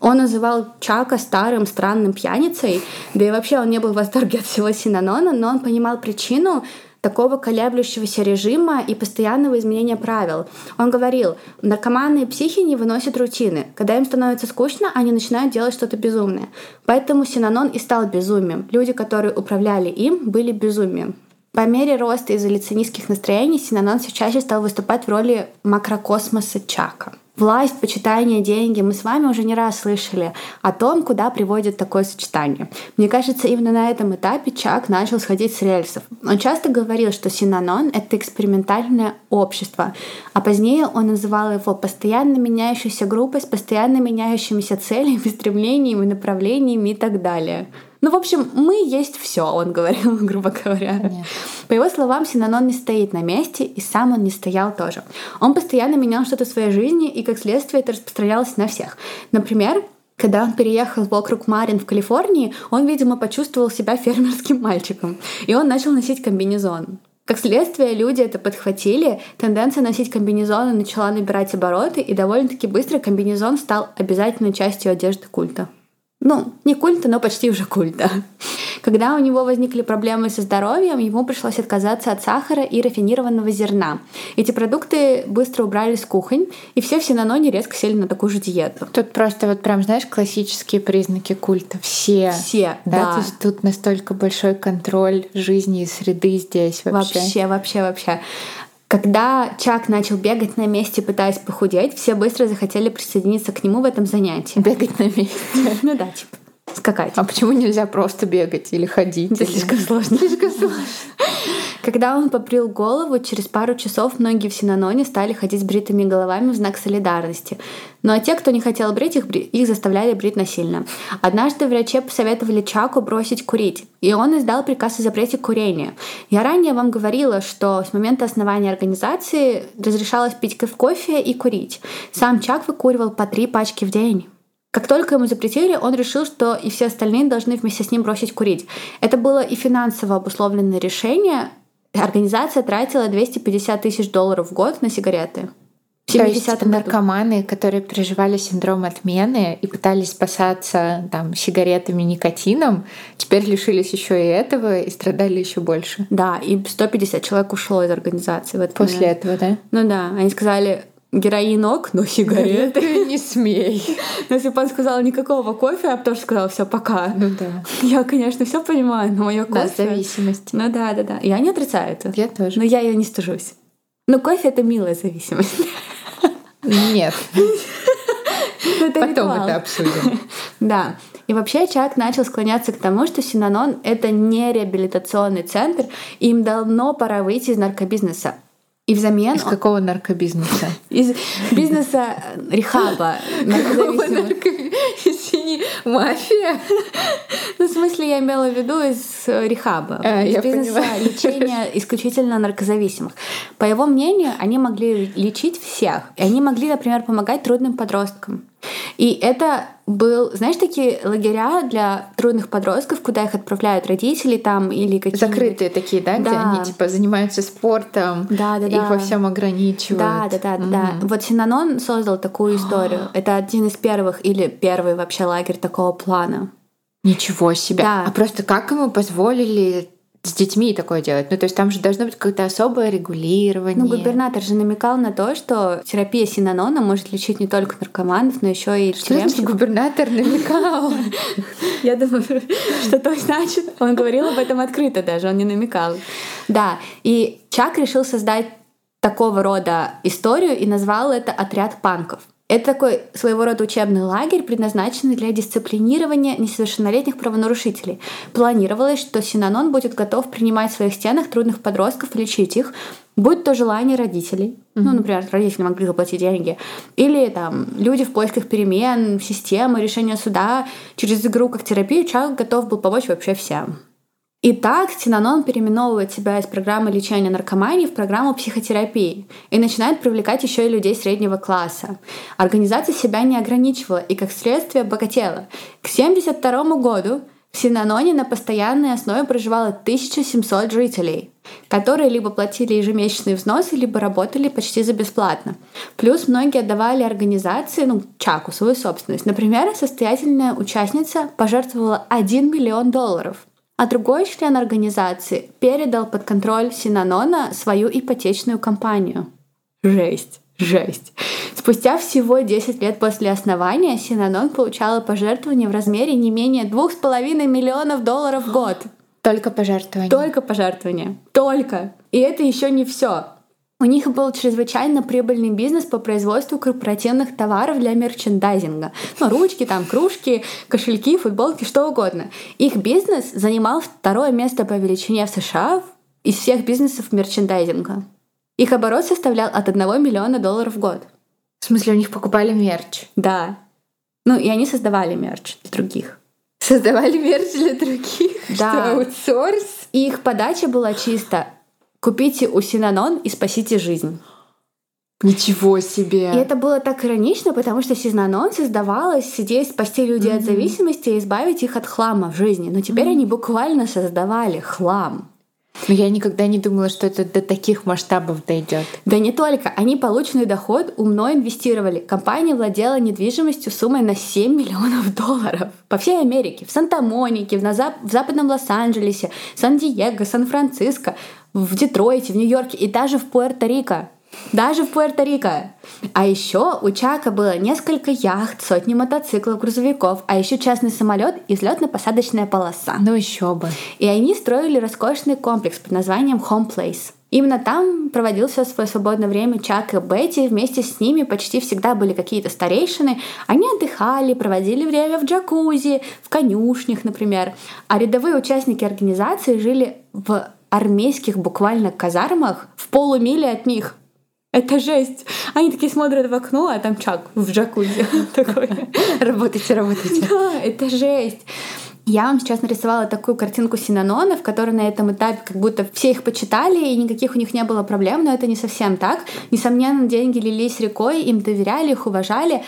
Он называл Чака старым, странным пьяницей, да и вообще он не был в восторге от всего Синанона, но он понимал причину, такого колеблющегося режима и постоянного изменения правил. Он говорил, наркоманы и психи не выносят рутины. Когда им становится скучно, они начинают делать что-то безумное. Поэтому Синанон и стал безумием. Люди, которые управляли им, были безумием. По мере роста изоляционистских настроений Синанон все чаще стал выступать в роли макрокосмоса Чака. Власть, почитание, деньги. Мы с вами уже не раз слышали о том, куда приводит такое сочетание. Мне кажется, именно на этом этапе Чак начал сходить с рельсов. Он часто говорил, что Синанон — это экспериментальное общество, а позднее он называл его постоянно меняющейся группой с постоянно меняющимися целями, стремлениями, направлениями и так далее. Ну, в общем, мы есть все, он говорил, грубо говоря. Нет. По его словам, Синанон не стоит на месте, и сам он не стоял тоже. Он постоянно менял что-то в своей жизни, и как следствие это распространялось на всех. Например, когда он переехал в округ Марин в Калифорнии, он, видимо, почувствовал себя фермерским мальчиком, и он начал носить комбинезон. Как следствие, люди это подхватили, тенденция носить комбинезоны начала набирать обороты, и довольно-таки быстро комбинезон стал обязательной частью одежды культа. Ну, не культа, но почти уже культа. Когда у него возникли проблемы со здоровьем, ему пришлось отказаться от сахара и рафинированного зерна. Эти продукты быстро убрали с кухонь, и все в Синаноне резко сели на такую же диету. Тут просто вот прям, знаешь, классические признаки культа. Все. Все, да. да. То есть тут настолько большой контроль жизни и среды здесь вообще. Вообще, вообще, вообще. Когда Чак начал бегать на месте, пытаясь похудеть, все быстро захотели присоединиться к нему в этом занятии. Бегать на месте? Ну да, типа скакать. А почему нельзя просто бегать или ходить? Это слишком сложно. Слишком сложно. Когда он поприл голову, через пару часов многие в Синаноне стали ходить с бритыми головами в знак солидарности. Ну а те, кто не хотел брить их, их заставляли брить насильно. Однажды врачи посоветовали Чаку бросить курить, и он издал приказ о запрете курения. Я ранее вам говорила, что с момента основания организации разрешалось пить кофе и курить. Сам Чак выкуривал по три пачки в день. Как только ему запретили, он решил, что и все остальные должны вместе с ним бросить курить. Это было и финансово обусловленное решение. Организация тратила 250 тысяч долларов в год на сигареты. То есть наркоманы, которые переживали синдром отмены и пытались спасаться там, сигаретами, никотином, теперь лишились еще и этого и страдали еще больше. Да, и 150 человек ушло из организации в этот После момент. этого, да? Ну да, они сказали, героин ок, но сигареты не смей. Но если бы он сказал никакого кофе, я бы тоже сказала, все, пока. Ну да. Я, конечно, все понимаю, но мое кофе... Да, зависимость. Ну да, да, да. Я не отрицаю это. Я тоже. Но я ее не стыжусь. Но кофе — это милая зависимость. Нет. Потом это обсудим. Да. И вообще человек начал склоняться к тому, что Синанон — это не реабилитационный центр, и им давно пора выйти из наркобизнеса. И взамен... Из какого наркобизнеса? Из бизнеса рехаба. Извини, мафия? Ну, в смысле, я имела в виду из рехаба. А, из бизнеса лечения исключительно наркозависимых. По его мнению, они могли лечить всех. И они могли, например, помогать трудным подросткам. И это был, знаешь, такие лагеря для трудных подростков, куда их отправляют родители там или какие-то... Закрытые такие, да, да, где они типа занимаются спортом, да, да, их да. во всем ограничивают. Да, да, да, mm-hmm. да. Вот Синанон создал такую историю. Это один из первых или первый вообще лагерь такого плана. Ничего себе. Да. А просто как ему позволили с детьми такое делать. Ну, то есть там же должно быть какое-то особое регулирование. Ну, губернатор же намекал на то, что терапия синанона может лечить не только наркоманов, но еще и Что значит губернатор намекал? Я думаю, что то значит. Он говорил об этом открыто даже, он не намекал. Да, и Чак решил создать такого рода историю и назвал это «Отряд панков». Это такой своего рода учебный лагерь, предназначенный для дисциплинирования несовершеннолетних правонарушителей. Планировалось, что Синанон будет готов принимать в своих стенах трудных подростков и лечить их, будь то желание родителей, mm-hmm. ну, например, родители могли заплатить деньги, или там люди в поисках перемен, системы, решения суда, через игру как терапию человек готов был помочь вообще всем. И так Синанон переименовывает себя из программы лечения наркомании в программу психотерапии и начинает привлекать еще и людей среднего класса. Организация себя не ограничивала и, как следствие, богатела. К 1972 году в Синаноне на постоянной основе проживало 1700 жителей, которые либо платили ежемесячные взносы, либо работали почти за бесплатно. Плюс многие отдавали организации, ну, Чаку, свою собственность. Например, состоятельная участница пожертвовала 1 миллион долларов – а другой член организации передал под контроль Синанона свою ипотечную компанию. Жесть. Жесть. Спустя всего 10 лет после основания Синанон получала пожертвования в размере не менее 2,5 миллионов долларов в год. Только пожертвования. Только пожертвования. Только. И это еще не все. У них был чрезвычайно прибыльный бизнес по производству корпоративных товаров для мерчендайзинга. Ну, ручки, там, кружки, кошельки, футболки, что угодно. Их бизнес занимал второе место по величине в США из всех бизнесов мерчендайзинга. Их оборот составлял от 1 миллиона долларов в год. В смысле, у них покупали мерч? Да. Ну, и они создавали мерч для других. Создавали мерч для других? Да. Что, аутсорс? Их подача была чисто Купите у Синанон и спасите жизнь. Ничего себе! И это было так иронично, потому что Синанон создавалась идеей спасти людей mm-hmm. от зависимости и избавить их от хлама в жизни. Но теперь mm-hmm. они буквально создавали хлам. Но я никогда не думала, что это до таких масштабов дойдет. Да не только. Они полученный доход умно инвестировали. Компания владела недвижимостью суммой на 7 миллионов долларов по всей Америке. В Санта-Монике, в, Назап- в западном Лос-Анджелесе, Сан-Диего, Сан-Франциско в Детройте, в Нью-Йорке и даже в Пуэрто-Рико. Даже в Пуэрто-Рико. А еще у Чака было несколько яхт, сотни мотоциклов, грузовиков, а еще частный самолет и взлетно-посадочная полоса. Ну еще бы. И они строили роскошный комплекс под названием Home Place. Именно там проводил все свое свободное время Чак и Бетти. Вместе с ними почти всегда были какие-то старейшины. Они отдыхали, проводили время в джакузи, в конюшнях, например. А рядовые участники организации жили в армейских буквально казармах в полумиле от них. Это жесть. Они такие смотрят в окно, а там Чак в джакузи такой. Работайте, работайте. Да, это жесть. Я вам сейчас нарисовала такую картинку синанонов, которые на этом этапе как будто все их почитали, и никаких у них не было проблем, но это не совсем так. Несомненно, деньги лились рекой, им доверяли, их уважали,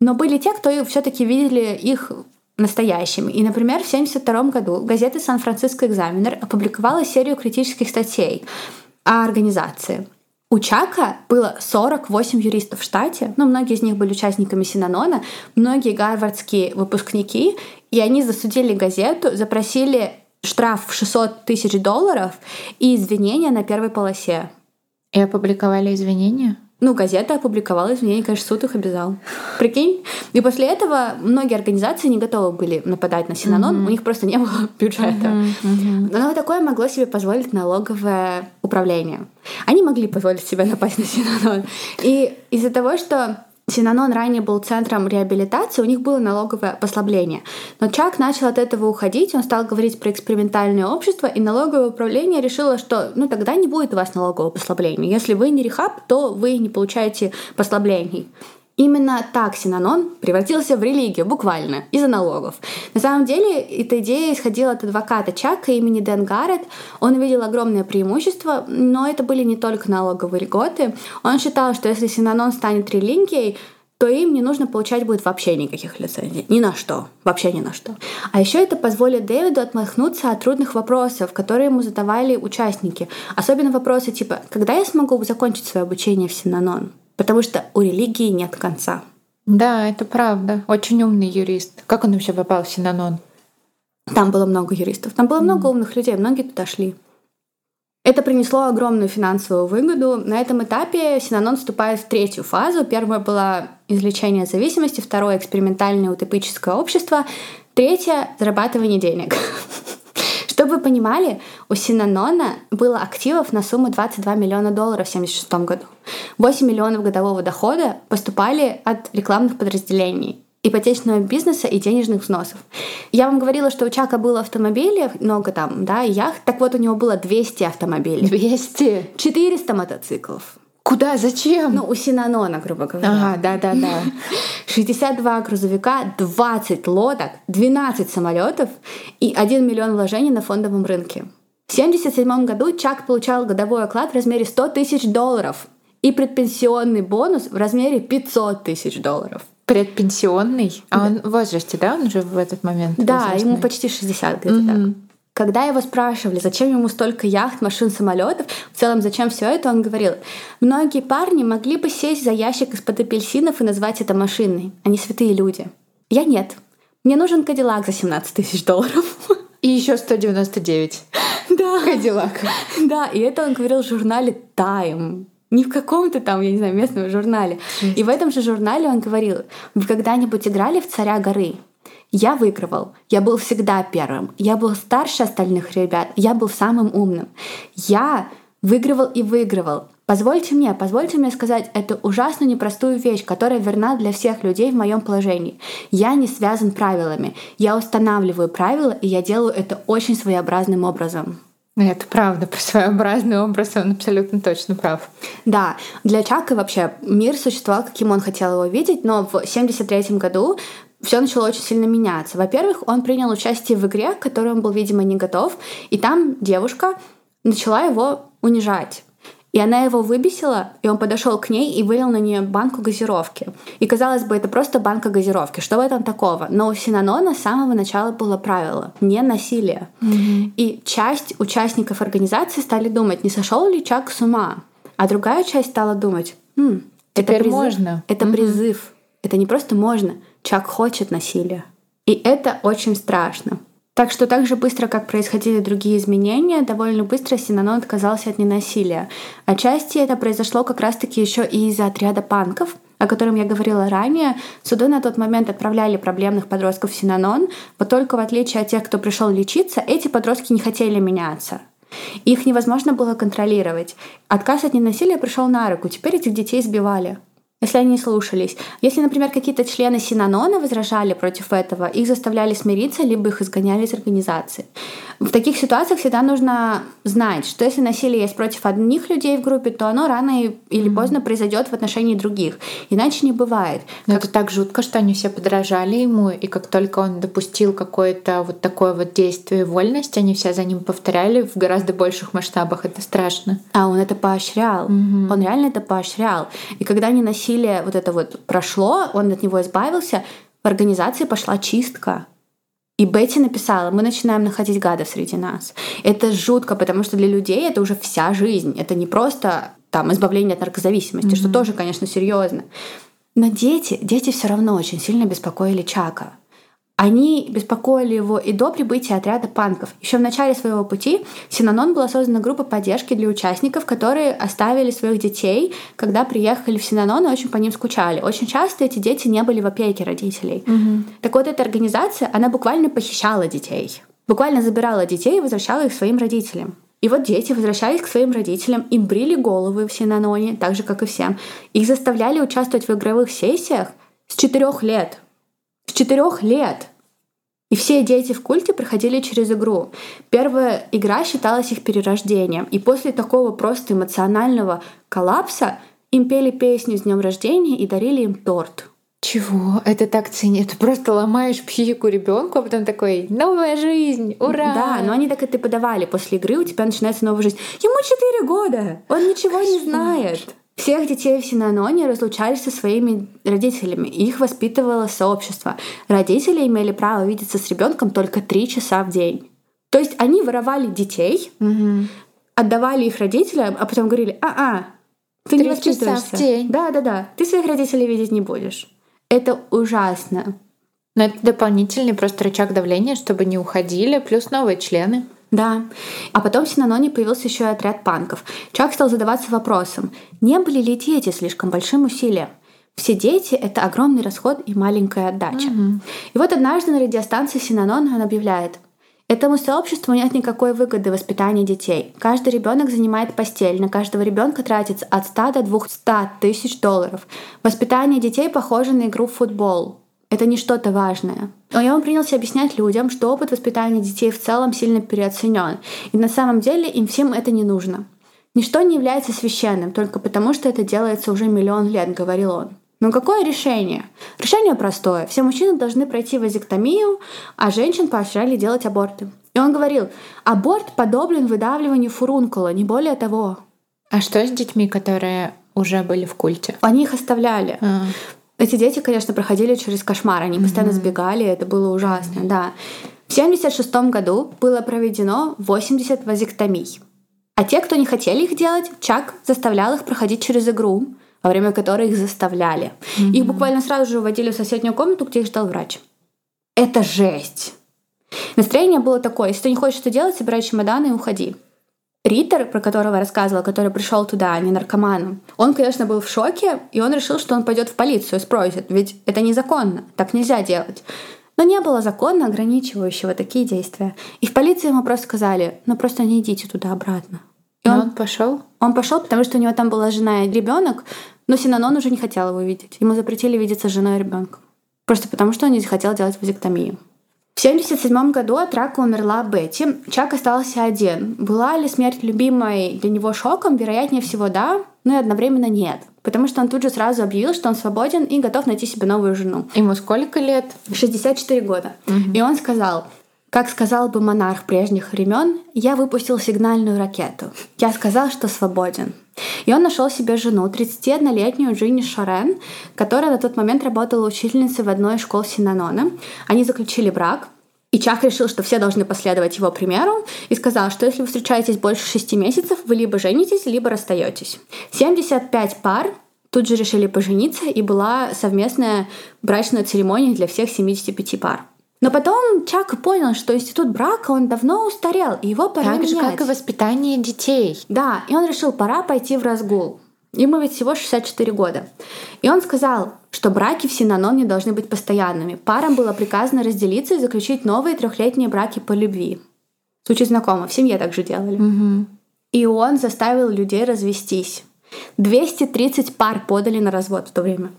но были те, кто все-таки видели их настоящим. И, например, в 1972 году газета «Сан-Франциско Экзаменер» опубликовала серию критических статей о организации. У Чака было 48 юристов в штате, ну, многие из них были участниками Синанона, многие гарвардские выпускники, и они засудили газету, запросили штраф в 600 тысяч долларов и извинения на первой полосе. И опубликовали извинения? Ну, газета опубликовала извинения, конечно, суд их обязал. Прикинь? И после этого многие организации не готовы были нападать на Синанон, mm-hmm. у них просто не было бюджета. Mm-hmm. Mm-hmm. Но такое могло себе позволить налоговое управление. Они могли позволить себе напасть на Синанон. И из-за того, что Синанон ранее был центром реабилитации, у них было налоговое послабление. Но Чак начал от этого уходить, он стал говорить про экспериментальное общество, и налоговое управление решило, что ну тогда не будет у вас налогового послабления. Если вы не рехаб, то вы не получаете послаблений. Именно так Синанон превратился в религию, буквально, из-за налогов. На самом деле, эта идея исходила от адвоката Чака имени Дэн Гаррет. Он видел огромное преимущество, но это были не только налоговые льготы. Он считал, что если Синанон станет религией, то им не нужно получать будет вообще никаких лицензий. Ни на что. Вообще ни на что. А еще это позволит Дэвиду отмахнуться от трудных вопросов, которые ему задавали участники. Особенно вопросы типа «Когда я смогу закончить свое обучение в Синанон?» Потому что у религии нет конца. Да, это правда. Очень умный юрист. Как он вообще попал в Синанон? Там было много юристов. Там было mm. много умных людей. Многие туда шли. Это принесло огромную финансовую выгоду. На этом этапе Синанон вступает в третью фазу. Первая была излечение зависимости, второе — экспериментальное утопическое общество, третье — зарабатывание денег. Чтобы вы понимали, у Синанона было активов на сумму 22 миллиона долларов в 1976 году. 8 миллионов годового дохода поступали от рекламных подразделений ипотечного бизнеса и денежных взносов. Я вам говорила, что у Чака было автомобилей, много там, да, яхт. Так вот, у него было 200 автомобилей. 200? 400 мотоциклов. Куда? Зачем? Ну, у Синанона, грубо говоря. Ага, да-да-да. 62 грузовика, 20 лодок, 12 самолетов и 1 миллион вложений на фондовом рынке. В 1977 году Чак получал годовой оклад в размере 100 тысяч долларов и предпенсионный бонус в размере 500 тысяч долларов. Предпенсионный? А он в возрасте, да, он уже в этот момент? Да, возрастный? ему почти 60 где-то mm-hmm. так. Когда его спрашивали, зачем ему столько яхт, машин, самолетов, в целом зачем все это, он говорил, многие парни могли бы сесть за ящик из-под апельсинов и назвать это машиной. Они святые люди. Я нет. Мне нужен Кадиллак за 17 тысяч долларов. И еще 199. Да. Кадиллак. Да, и это он говорил в журнале Time. Не в каком-то там, я не знаю, местном журнале. И в этом же журнале он говорил, вы когда-нибудь играли в «Царя горы»? Я выигрывал. Я был всегда первым. Я был старше остальных ребят. Я был самым умным. Я выигрывал и выигрывал. Позвольте мне, позвольте мне сказать эту ужасно непростую вещь, которая верна для всех людей в моем положении. Я не связан правилами. Я устанавливаю правила, и я делаю это очень своеобразным образом. Это правда, про своеобразный образ он абсолютно точно прав. Да, для Чака вообще мир существовал, каким он хотел его видеть, но в 1973 году все начало очень сильно меняться. Во-первых, он принял участие в игре, к которой он был, видимо, не готов, и там девушка начала его унижать. И она его выбесила, и он подошел к ней и вылил на нее банку газировки. И казалось бы, это просто банка газировки. Что в этом такого? Но у Синанона с самого начала было правило — не насилие. Mm-hmm. И часть участников организации стали думать, не сошел ли Чак с ума. А другая часть стала думать, М, это призыв. можно. Это mm-hmm. призыв. Это не просто можно. Чак хочет насилия. И это очень страшно. Так что так же быстро, как происходили другие изменения, довольно быстро Синанон отказался от ненасилия. Отчасти это произошло как раз-таки еще и из-за отряда панков, о котором я говорила ранее, суды на тот момент отправляли проблемных подростков в Синанон, но только в отличие от тех, кто пришел лечиться, эти подростки не хотели меняться. Их невозможно было контролировать. Отказ от ненасилия пришел на руку, теперь этих детей сбивали если они слушались. Если, например, какие-то члены Синанона возражали против этого, их заставляли смириться, либо их изгоняли из организации. В таких ситуациях всегда нужно знать, что если насилие есть против одних людей в группе, то оно рано или поздно произойдет в отношении других. Иначе не бывает. Но как... это так жутко, что они все подражали ему, и как только он допустил какое-то вот такое вот действие вольности, они все за ним повторяли в гораздо больших масштабах. Это страшно. А он это поощрял. mm Он реально это поощрял. И когда насилие насилие вот это вот прошло, он от него избавился, в организации пошла чистка. И Бетти написала, мы начинаем находить гадов среди нас. Это жутко, потому что для людей это уже вся жизнь. Это не просто там избавление от наркозависимости, mm-hmm. что тоже, конечно, серьезно. Но дети, дети все равно очень сильно беспокоили Чака. Они беспокоили его и до прибытия отряда панков. Еще в начале своего пути Синанон была создана группа поддержки для участников, которые оставили своих детей, когда приехали в Синанон и очень по ним скучали. Очень часто эти дети не были в опеке родителей. Угу. Так вот, эта организация, она буквально похищала детей. Буквально забирала детей и возвращала их своим родителям. И вот дети возвращались к своим родителям, им брили головы в Синаноне, так же, как и всем. Их заставляли участвовать в игровых сессиях с четырех лет. С четырех лет. И все дети в культе проходили через игру. Первая игра считалась их перерождением. И после такого просто эмоционального коллапса им пели песню с днем рождения и дарили им торт. Чего? Это так ценит. Ты просто ломаешь психику ребенку, а потом такой новая жизнь, ура! Да, но они так это подавали. После игры у тебя начинается новая жизнь. Ему 4 года! Он ничего не знает. Всех детей в Синаноне разлучались со своими родителями. Их воспитывало сообщество. Родители имели право видеться с ребенком только три часа в день. То есть они воровали детей, угу. отдавали их родителям, а потом говорили, а-а, ты не воспитываешься. день. Да, да, да. Ты своих родителей видеть не будешь. Это ужасно. Но это дополнительный просто рычаг давления, чтобы не уходили, плюс новые члены. Да. А потом в Синаноне появился еще и отряд панков. Чак стал задаваться вопросом, не были ли дети слишком большим усилием? Все дети — это огромный расход и маленькая отдача. Угу. И вот однажды на радиостанции Синанон он объявляет, Этому сообществу нет никакой выгоды в воспитании детей. Каждый ребенок занимает постель, на каждого ребенка тратится от 100 до 200 тысяч долларов. Воспитание детей похоже на игру в футбол. Это не что-то важное. Но я он принялся объяснять людям, что опыт воспитания детей в целом сильно переоценен. И на самом деле им всем это не нужно. Ничто не является священным только потому, что это делается уже миллион лет, говорил он. Но какое решение? Решение простое. Все мужчины должны пройти вазектомию, а женщин поощряли делать аборты. И он говорил, аборт подоблен выдавливанию фурункула, не более того. А что с детьми, которые уже были в культе? Они их оставляли. А. Эти дети, конечно, проходили через кошмар, они mm-hmm. постоянно сбегали, это было ужасно, mm-hmm. да. В 1976 году было проведено 80 вазектомий. А те, кто не хотели их делать, Чак заставлял их проходить через игру, во время которой их заставляли. Mm-hmm. Их буквально сразу же уводили в соседнюю комнату, где их ждал врач. Это жесть. Настроение было такое, если ты не хочешь это делать, собирай чемоданы и уходи. Риттер, про которого я рассказывала, который пришел туда, а не наркоманом, он, конечно, был в шоке, и он решил, что он пойдет в полицию, спросит, ведь это незаконно, так нельзя делать. Но не было закона, ограничивающего такие действия. И в полиции ему просто сказали, ну просто не идите туда обратно. И он, он пошел? Он пошел, потому что у него там была жена и ребенок, но Синанон уже не хотел его видеть. Ему запретили видеться с женой и ребенком. Просто потому, что он не захотел делать вазектомию. В 1977 году от рака умерла Бетти. Чак остался один. Была ли смерть любимой для него шоком? Вероятнее всего, да, но и одновременно нет. Потому что он тут же сразу объявил, что он свободен и готов найти себе новую жену. Ему сколько лет? 64 года. Угу. И он сказал, как сказал бы монарх прежних времен, я выпустил сигнальную ракету. Я сказал, что свободен. И он нашел себе жену, 31-летнюю Джинни Шорен, которая на тот момент работала учительницей в одной из школ Синанона. Они заключили брак, и Чак решил, что все должны последовать его примеру, и сказал, что если вы встречаетесь больше шести месяцев, вы либо женитесь, либо расстаетесь. 75 пар тут же решили пожениться, и была совместная брачная церемония для всех 75 пар. Но потом Чак понял, что институт брака, он давно устарел, и его пора так менять. же, как и воспитание детей. Да, и он решил, пора пойти в разгул. Ему ведь всего 64 года. И он сказал, что браки в Синаноне должны быть постоянными. Парам было приказано разделиться и заключить новые трехлетние браки по любви. Звучит знакомо, в семье так же делали. Угу. И он заставил людей развестись. 230 пар подали на развод в то время.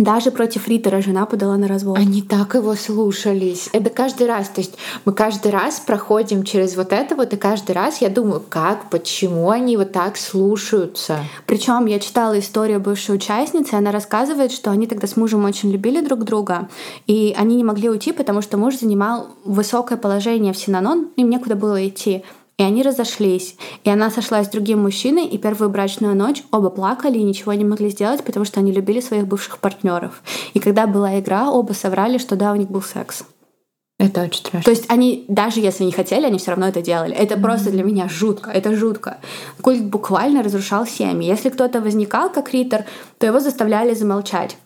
Даже против Риттера жена подала на развод. Они так его слушались. Это каждый раз. То есть мы каждый раз проходим через вот это вот, и каждый раз я думаю, как, почему они вот так слушаются. Причем я читала историю бывшей участницы, она рассказывает, что они тогда с мужем очень любили друг друга, и они не могли уйти, потому что муж занимал высокое положение в Синанон, им некуда было идти. И они разошлись. И она сошлась с другим мужчиной, и первую брачную ночь оба плакали и ничего не могли сделать, потому что они любили своих бывших партнеров. И когда была игра, оба соврали, что да, у них был секс. Это очень страшно. То есть они, даже если не хотели, они все равно это делали. Это mm-hmm. просто для меня жутко. Это жутко. Культ буквально разрушал семьи. Если кто-то возникал как ритор, то его заставляли замолчать.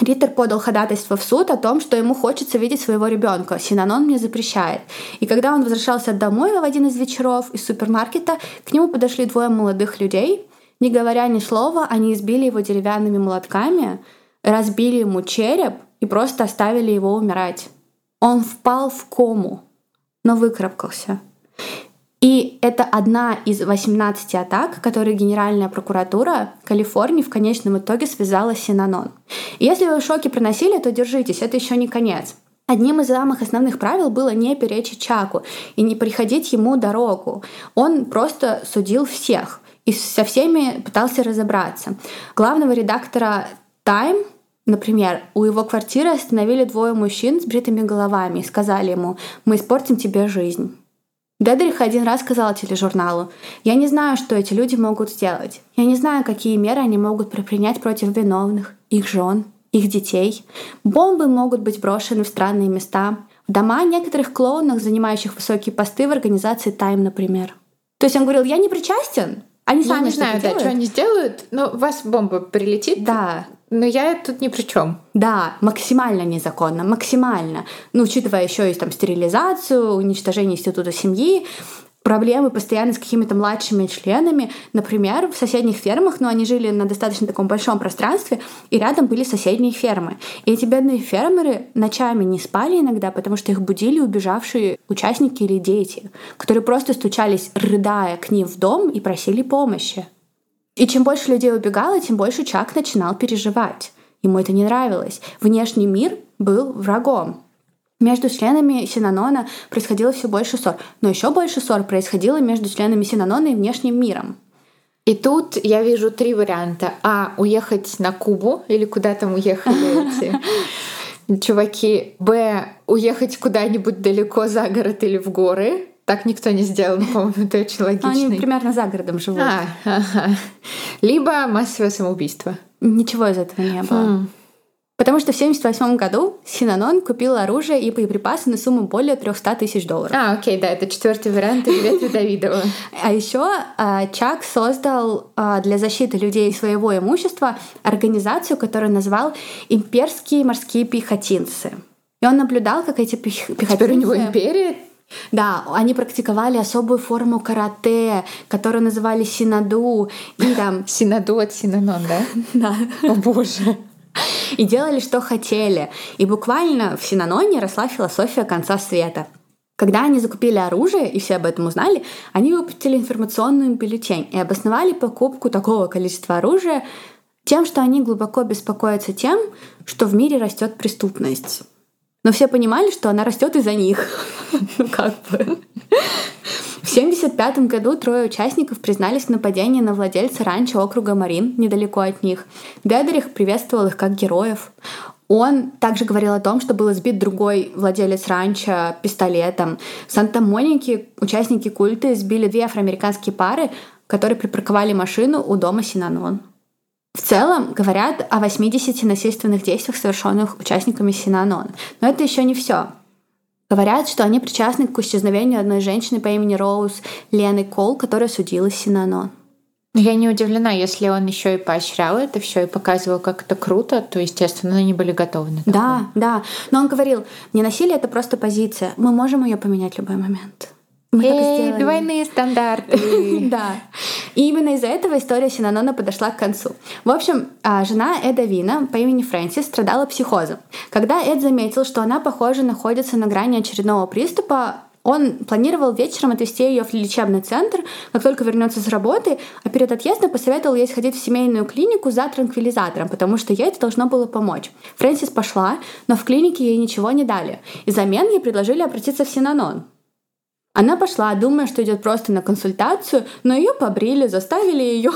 Риттер подал ходатайство в суд о том, что ему хочется видеть своего ребенка. Синанон мне запрещает. И когда он возвращался домой в один из вечеров из супермаркета, к нему подошли двое молодых людей. Не говоря ни слова, они избили его деревянными молотками, разбили ему череп и просто оставили его умирать. Он впал в кому, но выкарабкался. И это одна из 18 атак, которые Генеральная прокуратура Калифорнии в конечном итоге связала с Синанон. И если вы в шоке проносили, то держитесь, это еще не конец. Одним из самых основных правил было не перечить Чаку и не приходить ему дорогу. Он просто судил всех и со всеми пытался разобраться. Главного редактора Time Например, у его квартиры остановили двое мужчин с бритыми головами и сказали ему «Мы испортим тебе жизнь». Дедрих один раз сказал тележурналу, «Я не знаю, что эти люди могут сделать. Я не знаю, какие меры они могут предпринять против виновных, их жен, их детей. Бомбы могут быть брошены в странные места, в дома некоторых клоунов, занимающих высокие посты в организации Time, например». То есть он говорил, «Я не причастен, они сами я не знаю, да, что они сделают, но у вас бомба прилетит. Да. Но я тут ни при чем. Да, максимально незаконно, максимально. Ну, учитывая еще и там стерилизацию, уничтожение института семьи, проблемы постоянно с какими-то младшими членами. Например, в соседних фермах, но ну, они жили на достаточно таком большом пространстве, и рядом были соседние фермы. И эти бедные фермеры ночами не спали иногда, потому что их будили убежавшие участники или дети, которые просто стучались, рыдая к ним в дом и просили помощи. И чем больше людей убегало, тем больше Чак начинал переживать. Ему это не нравилось. Внешний мир был врагом. Между членами Синанона происходило все больше ссор. Но еще больше ссор происходило между членами Синанона и внешним миром. И тут я вижу три варианта. А. Уехать на Кубу или куда там уехали эти чуваки. Б. Уехать куда-нибудь далеко за город или в горы. Так никто не сделал, по-моему, это очень логично. Они примерно за городом живут. А, ага. Либо массовое самоубийство. Ничего из этого не было. Хм. Потому что в 1978 году Синанон купил оружие и боеприпасы на сумму более 300 тысяч долларов. А, окей, да, это четвертый вариант Елизаветы Давидова. А еще а, Чак создал а, для защиты людей своего имущества организацию, которую назвал «Имперские морские пехотинцы». И он наблюдал, как эти пехотинцы... Теперь у него империя? Да, они практиковали особую форму карате, которую называли синаду. И там... Синаду от синанон, да? Да. О боже. и делали, что хотели. И буквально в Синаноне росла философия конца света. Когда они закупили оружие, и все об этом узнали, они выпустили информационную бюллетень и обосновали покупку такого количества оружия тем, что они глубоко беспокоятся тем, что в мире растет преступность. Но все понимали, что она растет из-за них. Ну, как бы. В 1975 году трое участников признались в нападении на владельца ранчо округа Марин, недалеко от них. Дедерих приветствовал их как героев. Он также говорил о том, что был избит другой владелец ранчо пистолетом. В Санта-Монике участники культа избили две афроамериканские пары, которые припарковали машину у дома Синанон. В целом говорят о 80 насильственных действиях, совершенных участниками Синанон. Но это еще не все. Говорят, что они причастны к исчезновению одной женщины по имени Роуз Лены Кол, которая судилась Синанон. Я не удивлена, если он еще и поощрял это все и показывал, как это круто, то, естественно, они были готовы на такое. Да, да. Но он говорил, не насилие — это просто позиция. Мы можем ее поменять в любой момент. Мы Эй, двойные стандарты. да. И именно из-за этого история Синанона подошла к концу. В общем, а, жена Эда Вина по имени Фрэнсис страдала психозом. Когда Эд заметил, что она, похоже, находится на грани очередного приступа, он планировал вечером отвезти ее в лечебный центр, как только вернется с работы, а перед отъездом посоветовал ей сходить в семейную клинику за транквилизатором, потому что ей это должно было помочь. Фрэнсис пошла, но в клинике ей ничего не дали. И взамен ей предложили обратиться в Синанон. Она пошла, думая, что идет просто на консультацию, но ее побрили, заставили ее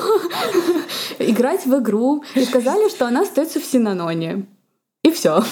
играть в игру и сказали, что она остается в Синаноне. И все.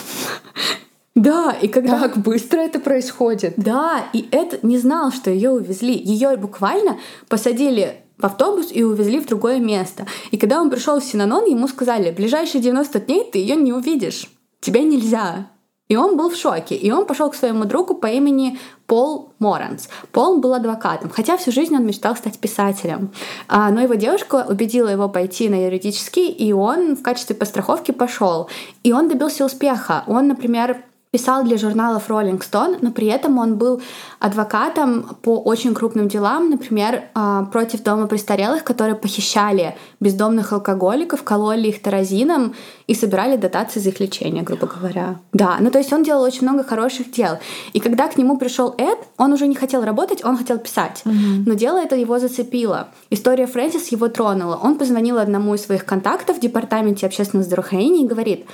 Да, и когда... Так быстро это происходит. Да, и это не знал, что ее увезли. Ее буквально посадили в автобус и увезли в другое место. И когда он пришел в Синанон, ему сказали, ближайшие 90 дней ты ее не увидишь. Тебе нельзя. И он был в шоке. И он пошел к своему другу по имени Пол Моранс. Пол был адвокатом, хотя всю жизнь он мечтал стать писателем. А, но его девушка убедила его пойти на юридический, и он в качестве постраховки пошел. И он добился успеха. Он, например, писал для журналов Rolling Stone, но при этом он был адвокатом по очень крупным делам, например, а, против дома престарелых, которые похищали бездомных алкоголиков, кололи их таразином и собирали дотации за их лечение, грубо говоря. Да, ну то есть он делал очень много хороших дел. И когда к нему пришел Эд, он уже не хотел работать, он хотел писать. Mm-hmm. Но дело это его зацепило. История Фрэнсис его тронула. Он позвонил одному из своих контактов в департаменте общественного здравоохранения и говорит,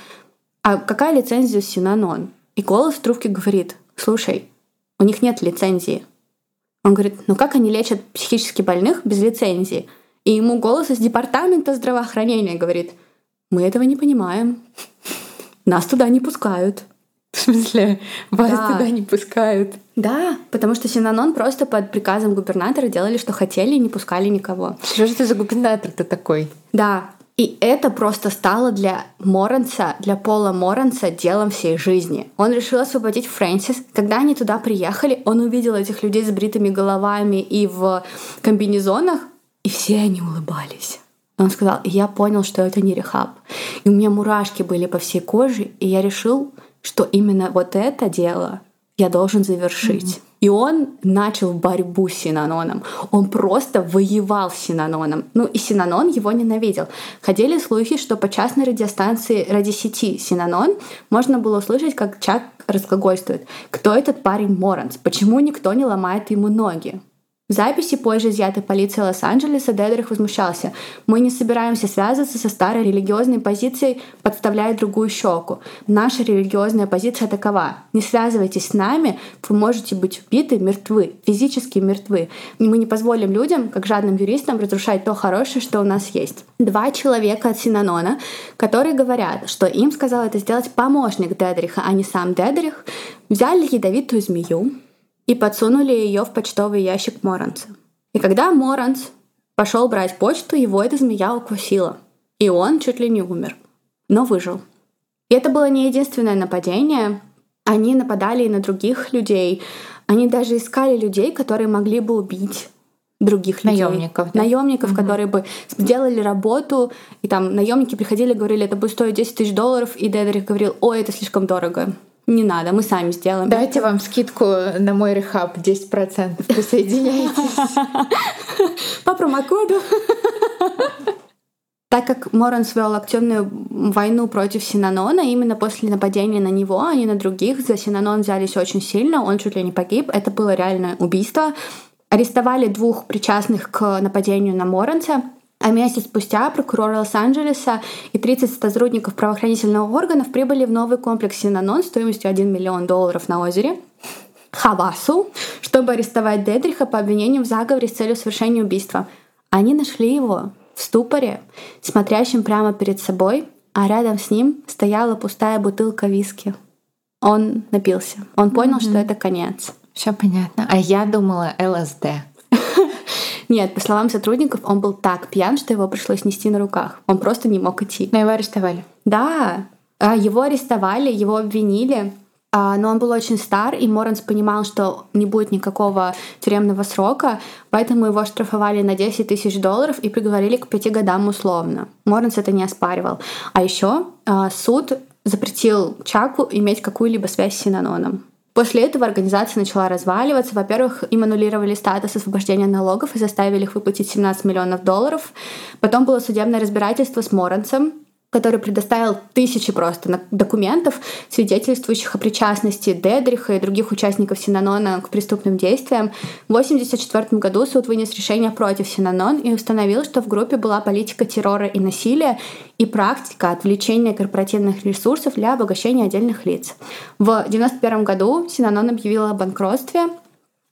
а какая лицензия у Синанон? И голос в трубке говорит, слушай, у них нет лицензии. Он говорит, ну как они лечат психически больных без лицензии? И ему голос из департамента здравоохранения говорит, мы этого не понимаем. Нас туда не пускают. В смысле, вас да. туда не пускают? Да, потому что Синанон просто под приказом губернатора делали, что хотели, и не пускали никого. Что же это за губернатор-то такой? Да, и это просто стало для Моранса, для Пола Моранса делом всей жизни. Он решил освободить Фрэнсис. Когда они туда приехали, он увидел этих людей с бритыми головами и в комбинезонах, и все они улыбались. Он сказал, я понял, что это не рехаб. И у меня мурашки были по всей коже, и я решил, что именно вот это дело я должен завершить. Mm-hmm. И он начал борьбу с Синаноном. Он просто воевал с Синаноном. Ну и Синанон его ненавидел. Ходили слухи, что по частной радиостанции радиосети Синанон можно было услышать, как Чак разглагольствует. Кто этот парень Моранс? Почему никто не ломает ему ноги? В записи, позже изъятой полицией Лос-Анджелеса, Дедрих возмущался. «Мы не собираемся связываться со старой религиозной позицией, подставляя другую щеку. Наша религиозная позиция такова. Не связывайтесь с нами, вы можете быть убиты, мертвы, физически мертвы. И мы не позволим людям, как жадным юристам, разрушать то хорошее, что у нас есть». Два человека от Синанона, которые говорят, что им сказал это сделать помощник Дедриха, а не сам Дедрих, взяли ядовитую змею, и подсунули ее в почтовый ящик Моранса. И когда Моранс пошел брать почту, его эта змея укусила. И он чуть ли не умер, но выжил. И это было не единственное нападение. Они нападали и на других людей. Они даже искали людей, которые могли бы убить других людей. Наемников. Да? Наемников, угу. которые бы сделали работу, и там наемники приходили, говорили, это будет стоить 10 тысяч долларов, и Дедерик говорил, ой, это слишком дорого не надо, мы сами сделаем. Дайте вам скидку на мой рехаб 10%, присоединяйтесь. По промокоду. Так как Моранс вел активную войну против Синанона, именно после нападения на него, а не на других, за Синанон взялись очень сильно, он чуть ли не погиб. Это было реальное убийство. Арестовали двух причастных к нападению на Моранса. А месяц спустя прокурор Лос-Анджелеса и 30 сотрудников правоохранительных органов прибыли в новый комплекс Синанон стоимостью 1 миллион долларов на озере. Хавасу, чтобы арестовать Дедриха по обвинению в заговоре с целью совершения убийства. Они нашли его в ступоре, смотрящим прямо перед собой, а рядом с ним стояла пустая бутылка виски. Он напился. Он понял, mm-hmm. что это конец. Все понятно. А я думала ЛСД. Нет, по словам сотрудников, он был так пьян, что его пришлось нести на руках. Он просто не мог идти. Но его арестовали. Да, а, его арестовали, его обвинили. А, но он был очень стар, и Моранс понимал, что не будет никакого тюремного срока, поэтому его штрафовали на 10 тысяч долларов и приговорили к пяти годам условно. Моранс это не оспаривал. А еще а, суд запретил Чаку иметь какую-либо связь с Синаноном. После этого организация начала разваливаться. Во-первых, им аннулировали статус освобождения налогов и заставили их выплатить 17 миллионов долларов. Потом было судебное разбирательство с Моранцем, который предоставил тысячи просто документов, свидетельствующих о причастности Дедриха и других участников Синанона к преступным действиям. В 1984 году суд вынес решение против Синанон и установил, что в группе была политика террора и насилия и практика отвлечения корпоративных ресурсов для обогащения отдельных лиц. В 1991 году Синанон объявила о банкротстве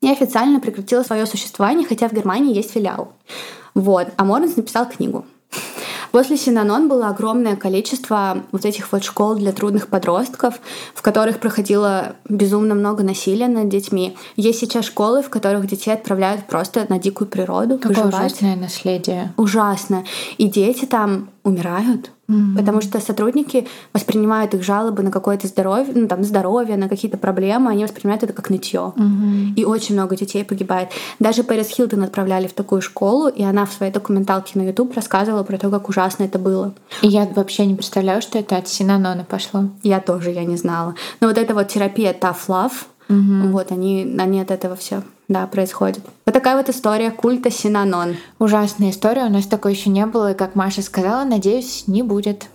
и официально прекратила свое существование, хотя в Германии есть филиал. Вот. А Моренс написал книгу. После Синанон было огромное количество вот этих вот школ для трудных подростков, в которых проходило безумно много насилия над детьми. Есть сейчас школы, в которых детей отправляют просто на дикую природу. Какое выживать. ужасное наследие. Ужасно. И дети там умирают Mm-hmm. Потому что сотрудники воспринимают их жалобы на какое-то здоровье, ну там здоровье, на какие-то проблемы, они воспринимают это как нытье. Mm-hmm. И очень много детей погибает. Даже Пэрис Хилтон отправляли в такую школу, и она в своей документалке на YouTube рассказывала про то, как ужасно это было. И я вообще не представляю, что это от Синанона пошло. Я тоже, я не знала. Но вот эта вот терапия Tough Love, mm-hmm. вот они, они от этого все да, происходит. Вот такая вот история культа Синанон. Ужасная история, у нас такой еще не было, и как Маша сказала, надеюсь, не будет.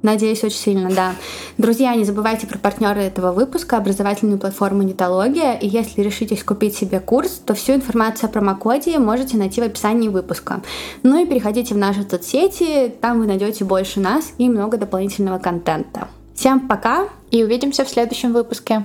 Надеюсь, очень сильно, да. Друзья, не забывайте про партнеры этого выпуска, образовательную платформу Нетология. И если решитесь купить себе курс, то всю информацию о промокоде можете найти в описании выпуска. Ну и переходите в наши соцсети, там вы найдете больше нас и много дополнительного контента. Всем пока и увидимся в следующем выпуске.